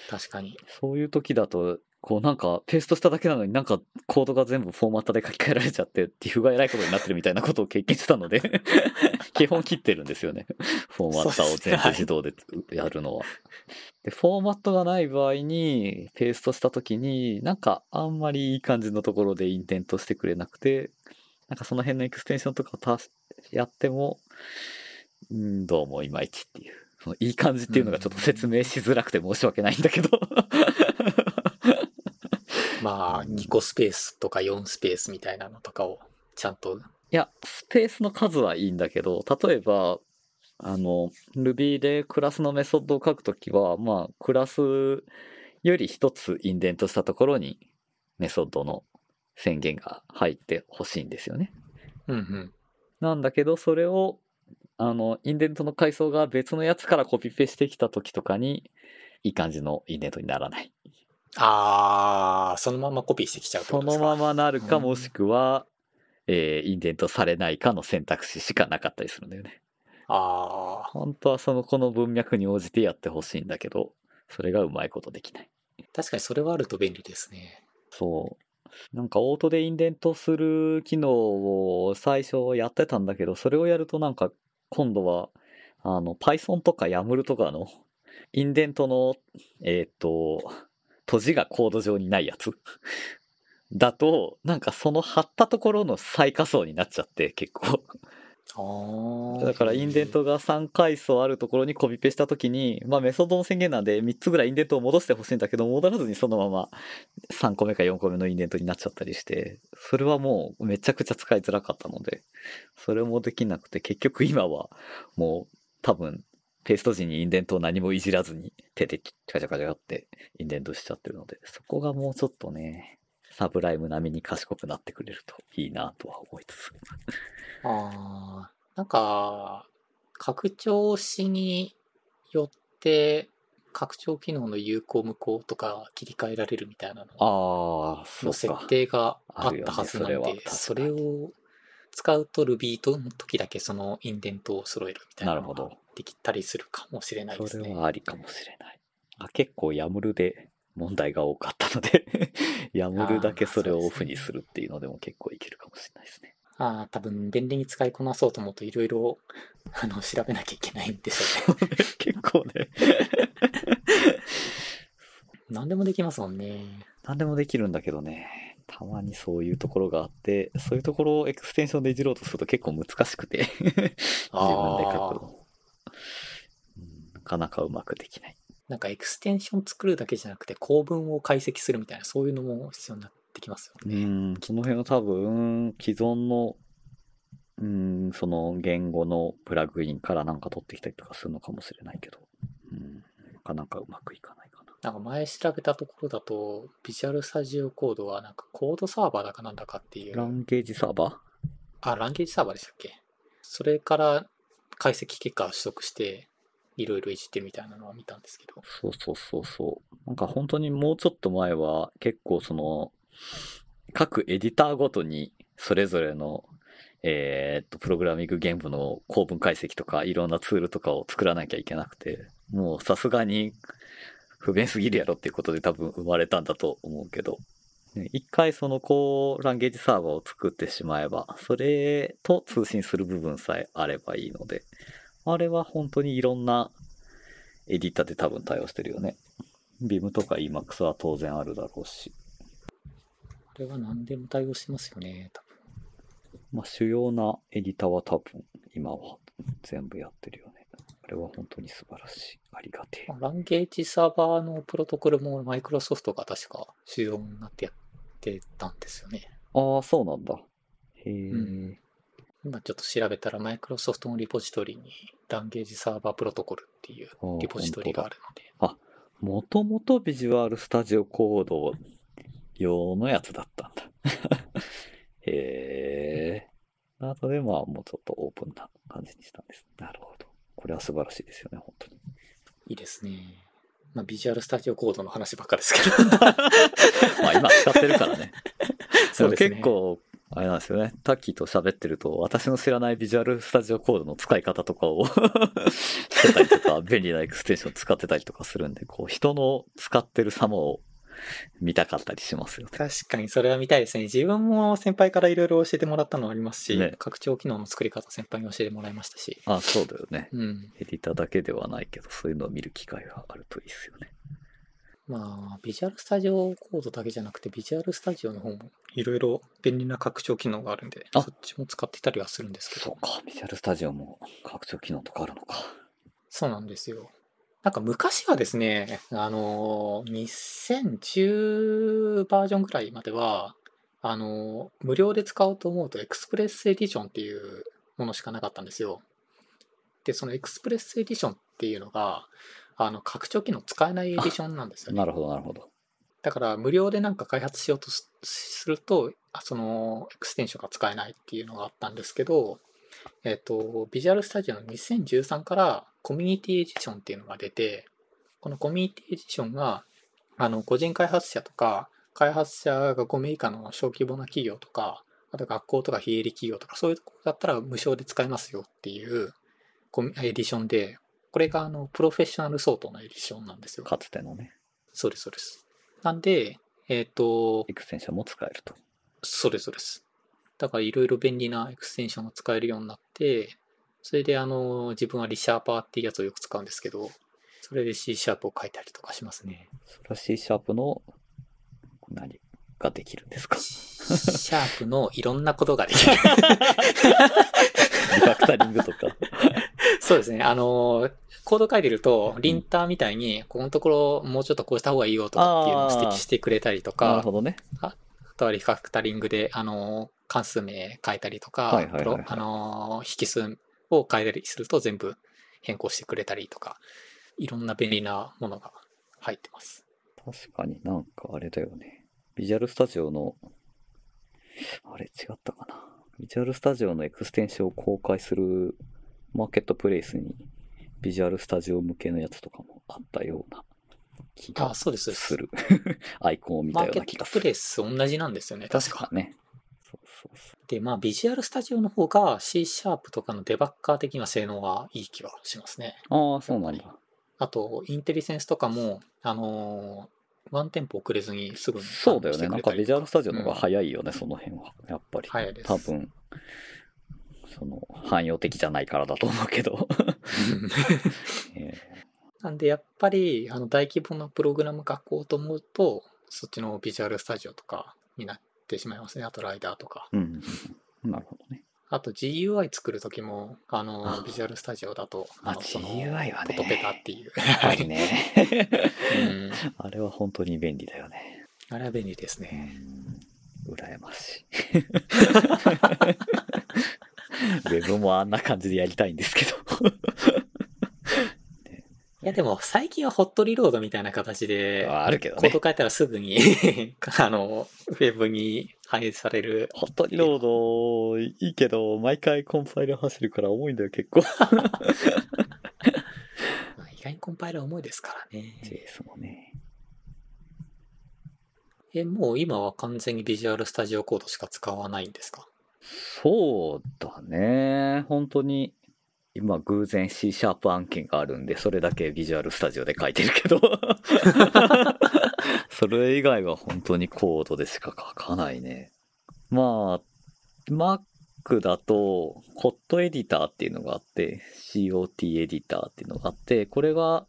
確かに。そういう時だと、こうなんかペーストしただけなのになんかコードが全部フォーマットで書き換えられちゃって、ティフが偉いことになってるみたいなことを経験したので、基本切ってるんですよね。フォーマッターを全部自動でやるのは。で、フォーマットがない場合に、ペーストした時に、なんかあんまりいい感じのところでインテントしてくれなくて、なんかその辺のエクステンションとかをたやっても、うん、どうもいまいちっていう。そのいい感じっていうのがちょっと説明しづらくて申し訳ないんだけど。まあ、うん2個スペースとか4スペースみたいなのとかをちゃんと。いや、スペースの数はいいんだけど、例えば、あの、Ruby でクラスのメソッドを書くときは、まあ、クラスより一つインデントしたところにメソッドの宣言が入ってほしいんですよね。うんうん。なんだけど、それを、あの、インデントの階層が別のやつからコピペしてきたときとかに、いい感じのインデントにならない。ああ、そのままコピーしてきちゃうそのままなるか、うんもしくは、えーインデントされないかの選択肢しかなかったりするんだよね。ああ、本当はそのこの文脈に応じてやってほしいんだけど、それがうまいことできない。確かにそれはあると便利ですね。そう。なんかオートでインデントする機能を最初やってたんだけど、それをやるとなんか今度は、あの Python とか YAML とかの インデントの、えっ、と、閉じがコード上にないやつ だと、なんかその貼ったところの最下層になっちゃって結構。あ。だからインデントが3階層あるところにコピペしたときに、まあメソッドの宣言なんで3つぐらいインデントを戻してほしいんだけど、戻らずにそのまま3個目か4個目のインデントになっちゃったりして、それはもうめちゃくちゃ使いづらかったので、それもできなくて、結局今はもう多分ペースト時にインデントを何もいじらずに手でカチャカチャってインデントしちゃってるので、そこがもうちょっとね、サブライム並みに賢くなってくれるといいなとは思いつつ。ああ、なんか、拡張子によって、拡張機能の有効無効とか切り替えられるみたいなののか。設定があったはずなんで、それを使うと Ruby との時だけそのインデントを揃えるみたいなのができたりするかもしれないですね。それはありかもしれない。あ結構ヤムルで問題が多かったので、ヤムルだけそれをオフにするっていうのでも結構いけるかもしれないですね。ああ、多分便利に使いこなそうと思うといろいろあの調べなきゃいけないんでしょうね。結構ね、何でもできますもんね。何でもできるんだけどね、たまにそういうところがあって、そういうところをエクステンションでいじろうとすると結構難しくて、自分で書くなかなかうまくできない。なんかエクステンション作るだけじゃなくて構文を解析するみたいなそういうのも必要になってきますようね。ん、その辺は多分、既存の、うん、その言語のプラグインからなんか取ってきたりとかするのかもしれないけど、うん、なかなかうまくいかないかな。なんか前調べたところだと、ビジュアルスタジオコードはなんかコードサーバーだかなんだかっていう。ランゲージサーバあ、ランゲージサーバーでしたっけ？それから解析結果を取得して、いろいろいじってるみたいなのは見たんですけど。そうそうそうそう。なんか本当にもうちょっと前は結構その、各エディターごとにそれぞれの、えーっと、プログラミング言語の構文解析とかいろんなツールとかを作らなきゃいけなくて、もうさすがに不便すぎるやろっていうことで多分生まれたんだと思うけど、一回そのこう、ランゲージサーバーを作ってしまえば、それと通信する部分さえあればいいので、あれは本当にいろんなエディターで多分対応してるよね。Vim とか Emacs は当然あるだろうし。これは何でも対応してますよね、多分。まあ主要なエディターは多分今は全部やってるよね。あれは本当に素晴らしい。ありがてえ。ランゲージサーバーのプロトコルもマイクロソフトが確か主要になってやってたんですよね。ああ、そうなんだ。へえ、うん今ちょっと調べたらマイクロソフトのリポジトリにランゲージサーバープロトコルっていうリポジトリがあるので。もともとビジュアルスタジオコード用のやつだったんだ。へえ。なので、まあ、もうちょっとオープンな感じにしたんです。なるほど。これは素晴らしいですよね、本当に。いいですね。まあビジュアルスタジオコードの話ばっかですけど。まあ、今使ってるからね。そうですね結構、あれなんですよね。タッキーと喋ってると、私の知らないビジュアルスタジオコードの使い方とかをしてたりとか、便利なエクステンション使ってたりとかするんで、こう、人の使ってる様を見たかったりしますよね。確かにそれは見たいですね。自分も先輩からいろいろ教えてもらったのはありますし、ね拡張機能の作り方先輩に教えてもらいましたし。あ、そうだよね。うん。エディターだけではないけど、そういうのを見る機会があるといいですよね。まあ、ビジュアルスタジオコードだけじゃなくて、ビジュアルスタジオの方もいろいろ便利な拡張機能があるんで、あそっちも使ってたりはするんですけど。そうか、ビジュアルスタジオも拡張機能とかあるのか。そうなんですよ。なんか昔はですね、あの、2010バージョンぐらいまでは、あの、無料で使おうと思うと、 Express Edition っていうものしかなかったんですよ。で、その Express Edition っていうのが、あの、拡張機能使えないエディションなんですよね。なるほど、なるほど。だから、無料でなんか開発しようとすすると、あその、エクステンションが使えないっていうのがあったんですけど、えっ、と、ビジュアルスタジオの2013からコミュニティエディションっていうのが出て、このコミュニティエディションが、あの、個人開発者とか、開発者が5名以下の小規模な企業とか、あと学校とか非営利企業とか、そういうところだったら無償で使えますよっていうコミエディションで、これがあの、プロフェッショナル相当のエディションなんですよ。かつてのね、そうです、そうです。なんで、えっ、とエ、クステンションも使えると。そうです、そうです。だからいろいろ便利なエクステンションが使えるようになって、それであの、自分はリシャーパーっていうやつをよく使うんですけど、それで C シャープを書いたりとかしますね。それは C シャープの何ができるんですか？C シャープのいろんなことができる。リファクタリングとか。そうですね。あの、コード書いてると、リンターみたいに、ここのところもうちょっとこうした方がいいよとかっていうのを指摘してくれたりとなるか、ほどね。あとはリファクタリングで、あの、関数名変えたりとか、はいはいはいはいプロあの、引数を変えたりすると全部変更してくれたりとか、いろんな便利なものが入ってます。確かになんかあれだよね。ビジュアルスタジオの、あれ違ったかな。ビジュアルスタジオのエクステンションを公開するマーケットプレイスにビジュアルスタジオ向けのやつとかもあったような気があ、そうです。そうですする。アイコンを見たようマーケッな気がする。トプレイス同じなんですよね、確か。ね。そうそうそで、まあ、ビジュアルスタジオの方が C シャープとかのデバッカー的な性能はいい気はしますね。う。ああ、そうなんだ。あと、インテリセンスとかも、あのーワンテンポ遅れずにすぐにそうだよね。なんかビジュアルスタジオの方がい。早いよね、その辺は。やっぱり。早いです多分、その、汎用的じゃないからだと思うけど。なんで、やっぱり、あの、大規模なプログラム書こうと思うと、そっちのビジュアルスタジオとかになってしまいますね。あと、ライダーとか。ーうんうん。なるほどね。あと、GUI 作るときも、ああの、ビジュアルスタジオだと、あの GUI はねポトペタっていう。やっぱりね。うん あれは本当に便利だよね。あれは便利ですうね。ん。羨ましい。ウェブもあんな感じでやりたいんですけど。いや、でも、最近はホットリロードみたいな形で、ああるけどねコード。書いたらすぐに、あの、ウェブに反映される。ホットリロードいいけど、毎回コンパイル走るから重いんだよ、結構。外にコンパイラー重いですからね。JS もね。え、もう今は完全にビジュアルスタジオコードしか使わないんですか？そうだね。本当に、今偶然 C シャープ案件があるんで、それだけビジュアルスタジオで書いてるけど。それ以外は本当にコードでしか書かないね。まあ、Mac だと、コットエディターっていうのがあって、COT エディターっていうのがあって、これが、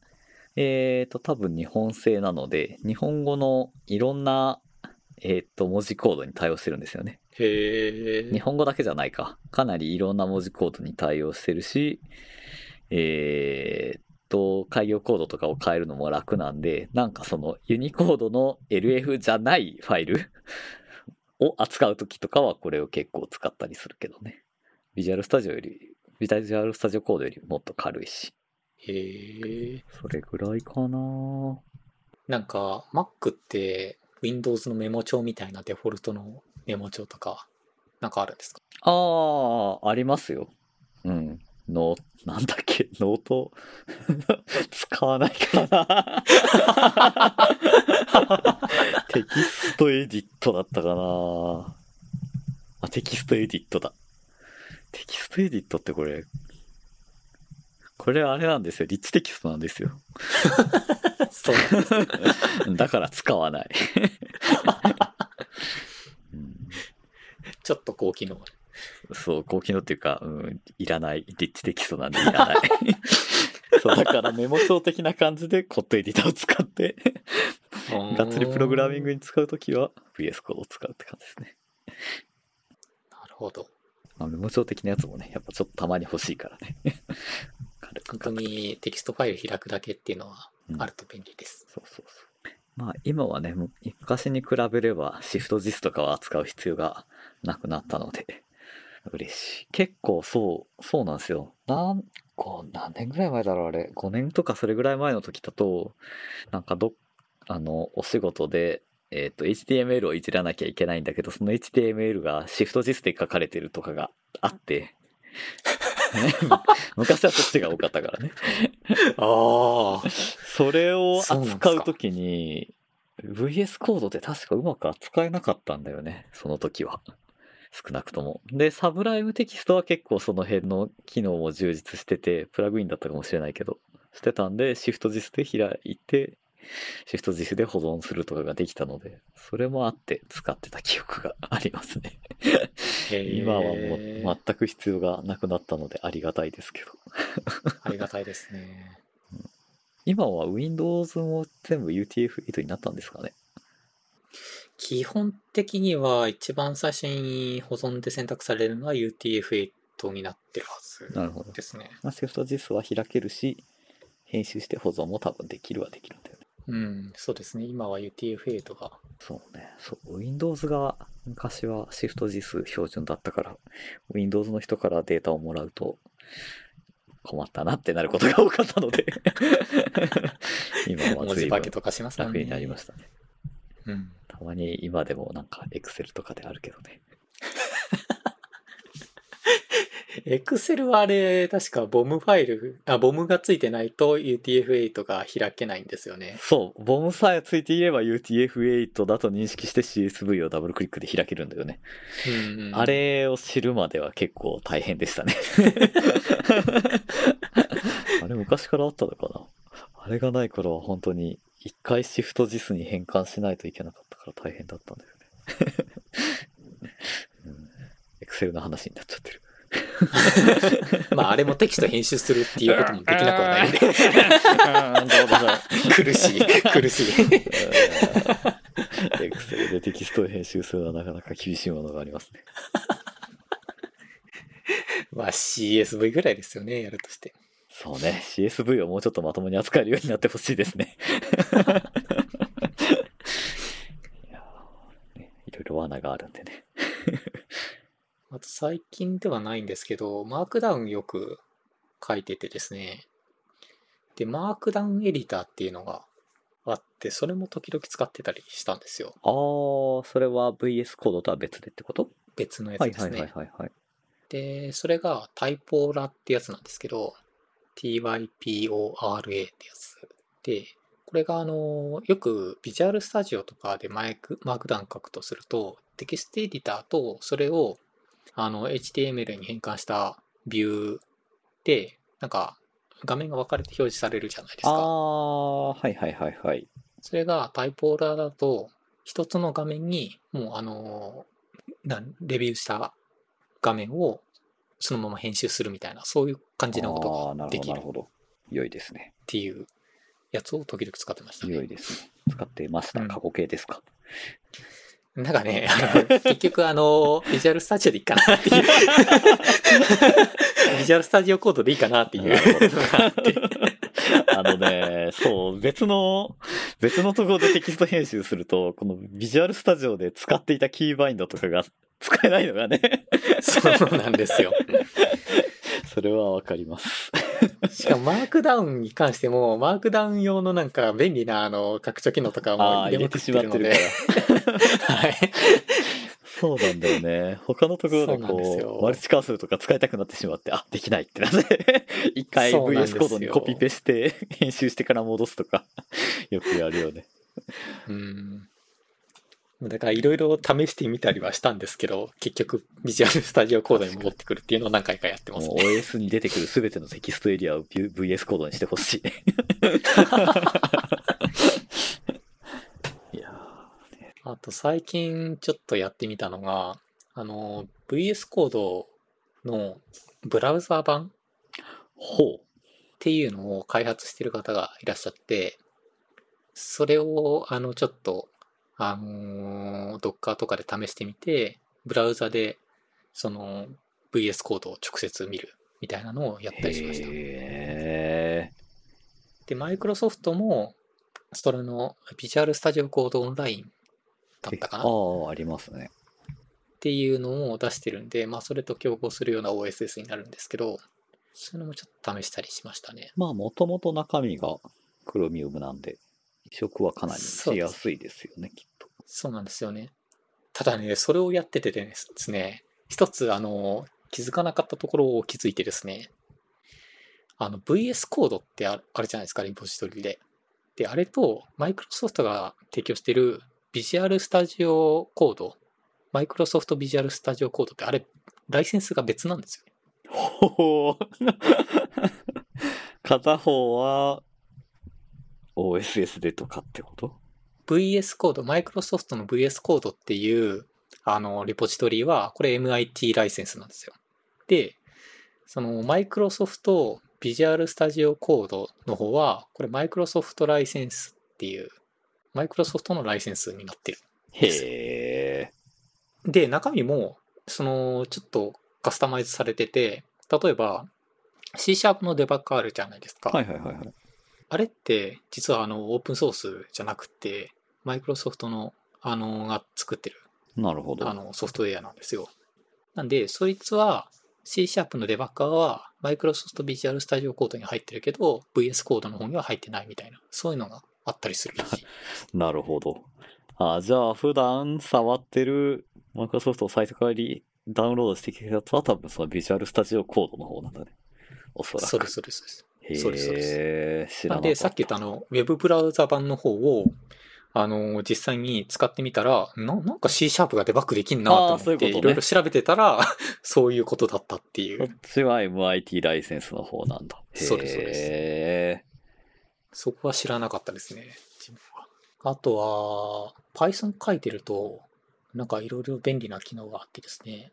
えっ、と、多分日本製なので、日本語のいろんな、えっ、と、文字コードに対応してるんですよね。へえ。日本語だけじゃないか。かなりいろんな文字コードに対応してるし、えーっと、開業コードとかを変えるのも楽なんで、なんかそのユニコードの LF じゃないファイル を扱うときとかはこれを結構使ったりするけどね。ビジュアルスタジオより、ビジュアルスタジオコードよりもっと軽いし。へえ。それぐらいかななんか、Mac って Windows のメモ帳みたいなデフォルトのメモ帳とか、なんかあるんですか？ああ、ありますよ。うん。ノー、なんだっけ、ノート？使わないかな TextEdit だったかなあ、 TextEdit だ。 TextEdit ってこれ、これあれなんですよ。リッチテキストなんですよ。そう。だから使わない。うんちょっと高機能。そう、高機能っていうか、うん、いらない。リッチテキストなんでいらない。そう、だからメモ帳的な感じでコットエディターを使って、がっつりプログラミングに使うときは VS コードを使うって感じですね。なるほど。まあ、メモ帳的なやつもね、やっぱちょっとたまに欲しいからね。本当にテキストファイル開くだけっていうのはうんあると便利です。そうそうそう。まあ今はね、昔に比べればシフト JIS とかは扱う必要がなくなったので、嬉しい。結構そう、そうなんですよ。なんこう何年ぐらい前だろうあれ。5年とかそれぐらい前の時だと、なんかど、あの、お仕事で、えっ、と、HTML をいじらなきゃいけないんだけど、その HTML がシフト JIS で書かれてるとかがあって、ね 昔はそっちが多かったからね。ああ。それを扱うときに、VS コードって確かうまく扱えなかったんだよね。その時は。少なくとも。で、サブライムテキストは結構その辺の機能も充実してて、プラグインだったかもしれないけど、してたんで、シフト JIS で開いて、シフト JIS で保存するとかができたので、それもあって使ってた記憶がありますね。今はもう全く必要がなくなったのでありがたいですけど。ありがたいですね。今は Windows も全部 UTF-8 になったんですかね？基本的には一番最初に保存で選択されるのは UTF-8 になってるはずなるほど。ですね。まあ、シフト JIS は開けるし、編集して保存も多分できるはできるんだよね。うん、そうですね。今は UTF-8 が。そうね。そう。Windows が昔はシフト JIS 標準だったから、Windows の人からデータをもらうと困ったなってなることが多かったので、今は随分文字化けとかしますもんね。楽になりましたね。うん。たまに今でもなんか Excel とかであるけどね。エクセルはあれ、確かボムファイル、あ、ボムがついてないと UTF-8 が開けないんですよね。そう。ボムさえついていれば UTF-8 だと認識して CSV をダブルクリックで開けるんだよね。うんうんあれを知るまでは結構大変でしたね。あれ昔からあったのかな？あれがない頃は本当に一回シフト JIS に変換しないといけなかったから大変だったんだよね。うん、Excel の話になっちゃってる。まあ、あれもテキスト編集するっていうこともできなくはないんで、苦しい、苦しい。Excel でテキストを編集するのはなかなか厳しいものがありますね。まあ、CSV ぐらいですよね、やるとして。そうね。CSV をもうちょっとまともに扱えるようになってほしいですね。いやーねいろいろ罠があるんでね。あと最近ではないんですけど、マークダウンよく書いててですね。で、マークダウンエディターっていうのがあって、それも時々使ってたりしたんですよ。あー、それは VS コードとは別でってこと？別のやつはいですね。はいはいはいはい。で、それがタイポーラってやつなんですけど、TYPORA ってやつで、これがあの、よくビジュアルスタジオとかでマイクマークダウン書くとすると、テキストエディターとそれをあの HTML に変換したビューで、なんか画面が分かれて表示されるじゃないですあか。あ、はいはいはいはい。それがタイポーラーだと、一つの画面にもうあの、レビューした画面をそのまま編集するみたいな、そういう感じのことができるっなるほど。良いですね。ていうやつを時々使ってましたね。良いですね。使ってました。うん過去形ですか。なんかね、あ の結局あの、ビジュアルスタジオでいいかなっていう。ビジュアルスタジオコードでいいかなっていうがあって。あのね、そう、別の、別のところでテキスト編集すると、このビジュアルスタジオで使っていたキーバインドとかが使えないのがね、そうなんですよ。それはわかります。しかもマークダウンに関しても、マークダウン用のなんか便利なあの拡張機能とかあもあ、入れまってる。はい。そうなんだよね。他のところでこう、マルチカーソルとか使いたくなってしまって、あ、できないってなって、一回 VS よコードにコピペして、編集してから戻すとか、よくやるよね。うん。だからいろいろ試してみたりはしたんですけど、結局ビジュアルスタジオコードに戻ってくるっていうのを何回かやってますね。OS に出てくるすべてのテキストエリアを VS コードにしてほしい ね。いやあと最近ちょっとやってみたのが、あの、VS コードのブラウザ版ーほう。っていうのを開発してる方がいらっしゃって、それを、あの、ちょっと、あの、Docker とかで試してみて、ブラウザで、その、VS コードを直接見るみたいなのをやったりしました。へで、マイクロソフトも、それの、ビジュアルスタジオコードオンラインだったかな？っああ、ありますね。ていうのを出してるんで、まあ、それと競合するような OSS になるんですけど、そういうのもちょっと試したりしましたね。まあ、もともと中身がクロミウムなんで、移植はかなりしやすいですよね、きっと。そうなんですよね。ただね、それをやっててですね、一つ、あの、気づかなかったところを気づいてですね、あの、VS コードってああるじゃないですか、リポジトリで。で、あれと、マイクロソフトが提供してるビジュアルスタジオコード、マイクロソフトビジュアルスタジオコードってあれ、ライセンスが別なんですよね。ほう。片方は OSS でとかってこと？VS コード、マイクロソフトの VS コードっていう、あの、リポジトリは、これ MIT ライセンスなんですよ。で、その、マイクロソフトビジュアルスタジオコードの方は、これマイクロソフトライセンスっていう、マイクロソフトのライセンスになってる。へえ。で、中身も、その、ちょっとカスタマイズされてて、例えば、C シャープのデバッグあるじゃないですか。はいはいはいはい。あれって、実はあの、オープンソースじゃなくて、マイクロソフトの、あの、が作ってる、なるほど。あの、ソフトウェアなんですよ。なんで、そいつは、C シャープのデバッガーは、マイクロソフトビジュアルスタジオコードに入ってるけど、VS コードの方には入ってないみたいな、そういうのがあったりする。なるほど。あじゃあ、普段触ってるマイクロソフトをサイトからリダウンロードしてきたやつは多分そのビジュアルスタジオコードの方なんだね。おそらく。そうです、そうです。へそうですそうえ、知らなんで、さっき言ったあの、ウェブブラウザ版の方を、あの、実際に使ってみたら、ななんか C シャープがデバッグできんなと思って、いろいろ調べてたら、そういうことだったっていう。こっちは MIT ライセンスの方なんだ。そうですそうですへそこは知らなかったですね。あとは、Python 書いてると、なんかいろいろ便利な機能があってですね。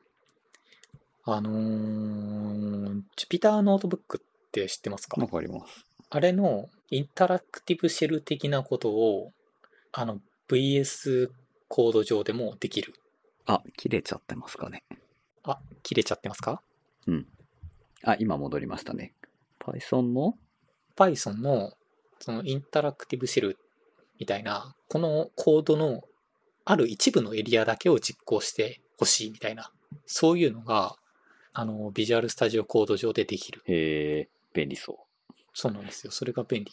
あのー、Jupyter ノートブックって知ってますか？わかります。あれのインタラクティブシェル的なことを、あの、VS コード上でもできる。あ、切れちゃってますかね。あ、切れちゃってますか？あ、今戻りましたね。Python の？Python のそのインタラクティブシェルみたいな、このコードのある一部のエリアだけを実行してほしいみたいな、そういうのが、あの、 Visual Studio Code 上でできる。へえ、便利そそうなんですよ。それが便利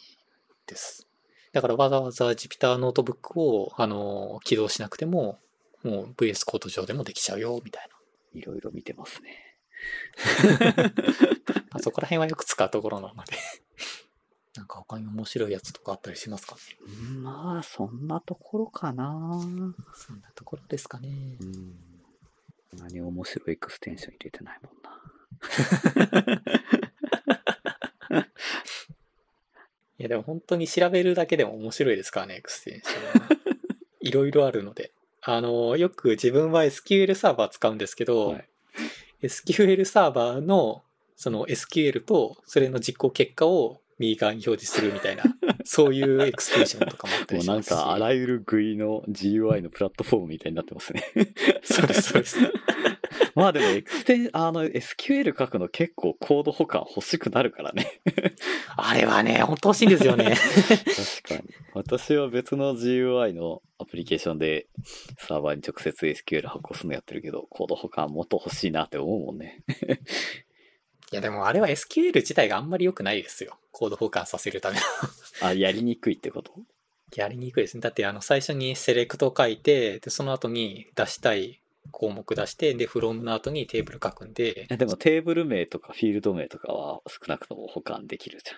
です。だからわざわざ Jupyter ノートブックを、あの、起動しなくても、もう VS コード上でもできちゃうよ、みたいな。う。いろいろ見てますね。あそこら辺はよく使うところなので。なんか他に面白いやつとかあったりしますかね？うんまあ、そんなところかな。そんなところですかねう。ん。何面白いエクステンション入れてないもんな。いやでも本当に調べるだけでも面白いですからね、エクステンションは。いろいろあるので。あの、よく自分は SQL サーバー使うんですけど、はい SQL Server のその SQL とそれの実行結果を右側に表示するみたいな、そういうエクステンションとかもあったりしますし。もうなんか、あらゆる GUI の GUI のプラットフォームみたいになってますね。そうです、そうです。まあでも、エクステン、あの、SQL 書くの結構コード補完欲しくなるからね。あれはね、本当欲しいんですよね。確かに。私は別の GUI のアプリケーションでサーバーに直接 SQL 発行するのやってるけど、コード保管もっと欲しいなって思うもんね。いやでもあれは SQL 自体があんまり良くないですよ。コード保管させるための。あ、やりにくいってこと？やりにくいですね。だってあの最初にセレクト書いて、で、その後に出したい項目出して、で、from の後にテーブル書くんで、えでもテーブル名とかフィールド名とかは少なくとも保管できるじ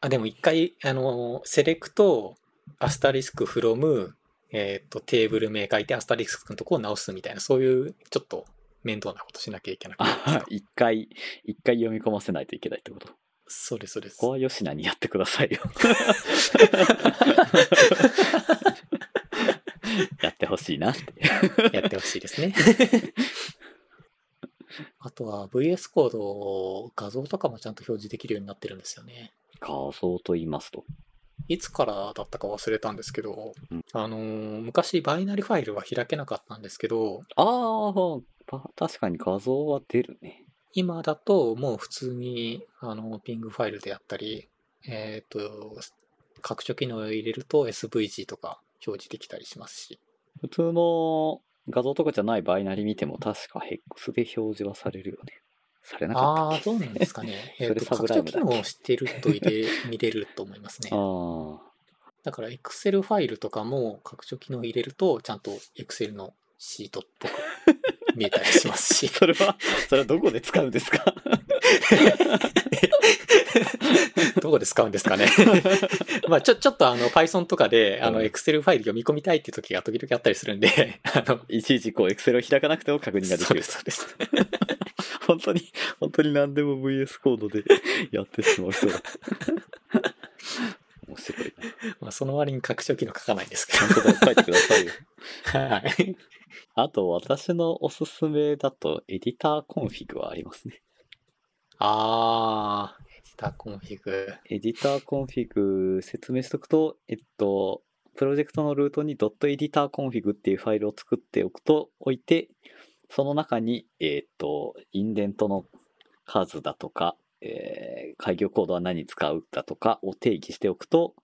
あ、でも一回、あの、セレクト、アスタリスク from、えっ、と、テーブル名書いてアスタリスクのとこを直すみたいな、そういうちょっと面倒なことしなきゃいけなくゃん。て。あ、一回、一回読み込ませないといけないってこと？そうです、そうですこ。こは吉名にやってくださいよ。やってほしいなって。やってほしいですね。あとは VS コード画像とかもちゃんと表示できるようになってるんですよね。画像と言いますと。いつからだったか忘れたんですけど、うんあのー昔バイナリファイルは開けなかったんですけど、ああ、た確かに画像は出るね。今だともう普通にあのピングファイルであったり、えっ、と、拡張機能を入れると SVG とか表示できたりしますし。普通の画像とかじゃないバイナリ見ても確か HEX で表示はされるよね。されなかったああー、っけどうなんですかね。えっ、それと、拡張機能を知ってると見れると思いますね。あだから Excel ファイルとかも拡張機能を入れると、ちゃんと Excel のシートっぽく見えたりしますあ。し。それは、それはどこで使うんですか？どこで使うんですかね。まあちょ、ちょっとあの Python とかで、あのうん Excel ファイル読み込みたいっていう時が時々あったりするんで、あの、いちいちこう Excel を開かなくても確認ができるそうです、。そうです。本当に、本当に何でも VS コードでやってしまう人だ。面白いな。まあその割に拡張機能書かないですけ本当だ、書いてくださいよ。ど。はい。あと、私のおすすめだと、 EditorConfig はありますね。あー、 EditorConfig。EditorConfig 説明しとくと、えっと、プロジェクトのルートに .editorconfig っていうファイルを作っておくと、置いて、その中に、えっと、インデントの数だとか、えー改行コードは何使うだとかを定義しておくと、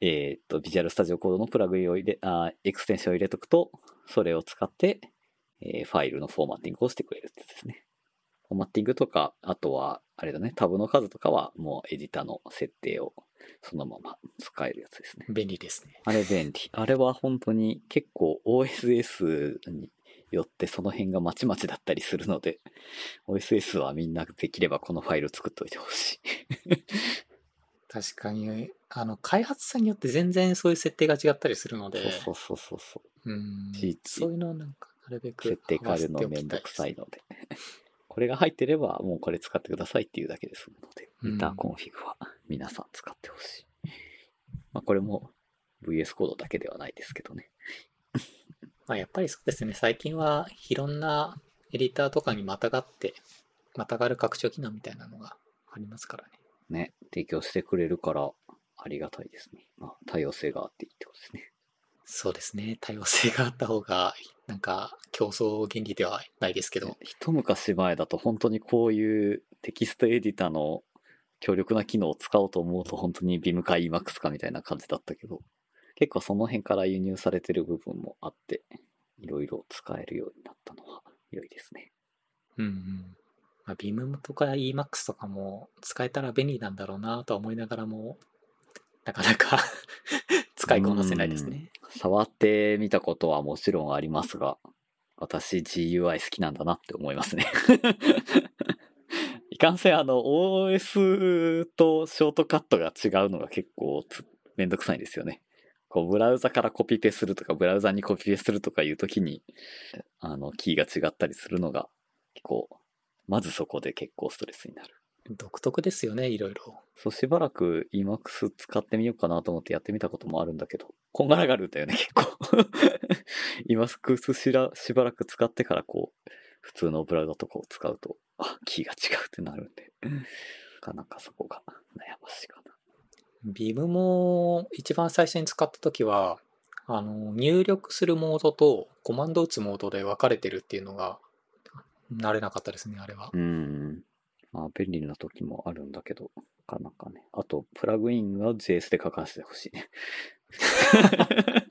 えっと、 Visual Studio Code のプラグインを入れ、あエクステンションを入れとくと、それを使って、えーファイルのフォーマッティングをしてくれるってやつですね。フォーマッティングとか、あとは、あれだね、タブの数とかはもうエディターの設定をそのまま使えるやつですね。便利ですね。あれ便利。あれは本当に結構 OSS によってその辺がまちまちだったりするので、OSS はみんなできればこのファイル作っておいてほしい。確かに、あの、開発者によって全然そういう設定が違ったりするので、そうそうそうそう。うんそういうのをなんか、なるべく設定変えるのめんどくさいので。これが入ってればもうこれ使ってくださいっていうだけで済むので、うんギターコンフィグは皆さん使ってほしい。まあこれも VS コードだけではないですけどね。まあやっぱりそうですね、最近はいろんなエディターとかにまたがって、またがる拡張機能みたいなのがありますからね。ね、提供してくれるからありがたいですね。まあ多様性があっていいってことですね。そうですね、多様性があった方が、なんか競争原理ではないですけど、一昔前だと本当にこういうテキストエディターの強力な機能を使おうと思うと本当に Vim か Emacs かみたいな感じだったけど、結構その辺から輸入されてる部分もあって、いろいろ使えるようになったのは良いですね。うんうん。まあ、Vim とか Emacs とかも使えたら便利なんだろうなとは思いながらも、なかなか使いこなせないですね。触ってみたことはもちろんありますが、私 GUI 好きなんだなって思いますね。いかんせんあの OS とショートカットが違うのが結構めんどくさいんですよね。こうブラウザからコピペするとか、ブラウザにコピペするとかいうときに、あの、キーが違ったりするのが、結構、まずそこで結構ストレスになる。独特ですよね、いろいろ。そう、しばらく Emacs 使ってみようかなと思ってやってみたこともあるんだけど、こんがらがるんだよね、結構。Emacs しらしばらく使ってからこう、普通のブラウザとかを使うと、あ、キーが違うってなるんで、なかなかそこが悩ましいかな。ビムも一番最初に使った時は、あの、入力するモードとコマンド打つモードで分かれてるっていうのが、慣れなかったですね、あれは。うん。まあ、便利な時もあるんだけど、なかなかね。あと、プラグインは JS で書かせてほしいね。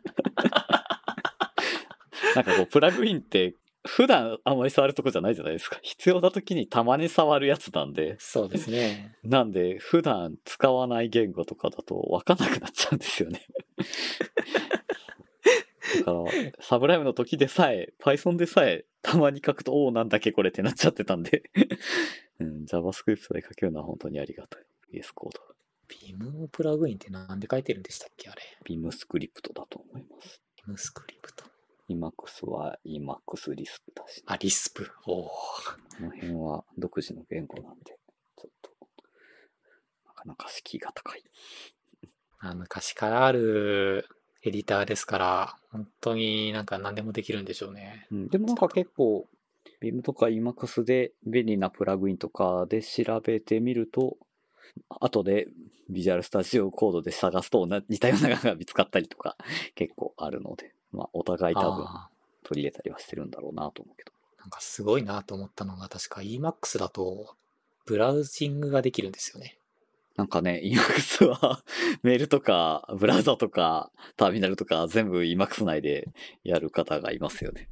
なんかこう、プラグインって、普段あんまり触るとこじゃないじゃないですか。必要な時にたまに触るやつなんで。そうですね。なんで、普段使わない言語とかだと分かんなくなっちゃうんですよね。だから、サブライムの時でさえ、Python でさえ、たまに書くと、おお、なんだっけこれってなっちゃってたんで、うん、JavaScript で書けるのは本当にありがたい。VS コード。ビムのプラグインってなんで書いてるんでしたっけあれ。Vim スクリプトだと思います。ビムスクリプト。Emacs は Emacs リスプだし、あ、リスプ。おお。この辺は独自の言語なんで、ちょっと、なかなか敷居が高い。ま あ、昔からあるエディターですから、本当になんか何でもできるんでしょうね。うん、でもなんか結構、Vim とか Emacs で便利なプラグインとかで調べてみると、後で Visual Studio Code で探すと似たようなのが見つかったりとか結構あるので、まあお互い多分あ取り入れたりはしてるんだろうなと思うけど。ーなんかすごいなと思ったのが、確か Emacs だと、ブラウジングができるんですよね。なんかね、Emacs はメールとかブラウザとかターミナルとか全部 Emacs 内でやる方がいますよね。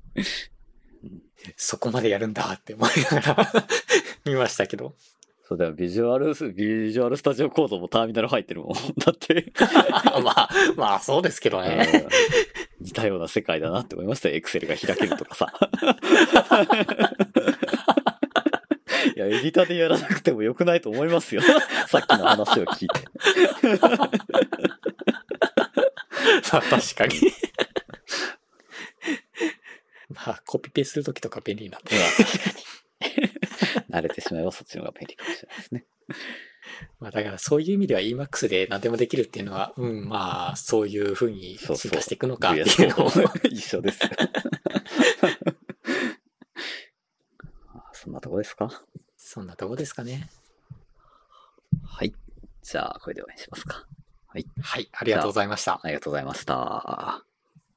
そこまでやるんだって思いながら 見ましたけど。そうだよ、ビジュアル、ビジュアルスタジオコードもターミナル入ってるもん。だって。まあ、まあそうですけどね。うん似たような世界だなって思いましたよ。エクセルが開けるとかさ。いや、エディターでやらなくてもよくないと思いますよ。さっきの話を聞いて。まあ確かに。まあコピペするときとか便利なんで。慣れてしまえばそっちの方が便利かもしれないですね。まあだからそういう意味では Emacs で何でもできるっていうのは、うん、まあそういうふうに進化していくのかっていうのをコード一緒ですよ。あそんなとこですか？そんなとこですかね。はい。じゃあ、これでお願いしますか。はい。はい、ありがとうございました。ありがとうございました。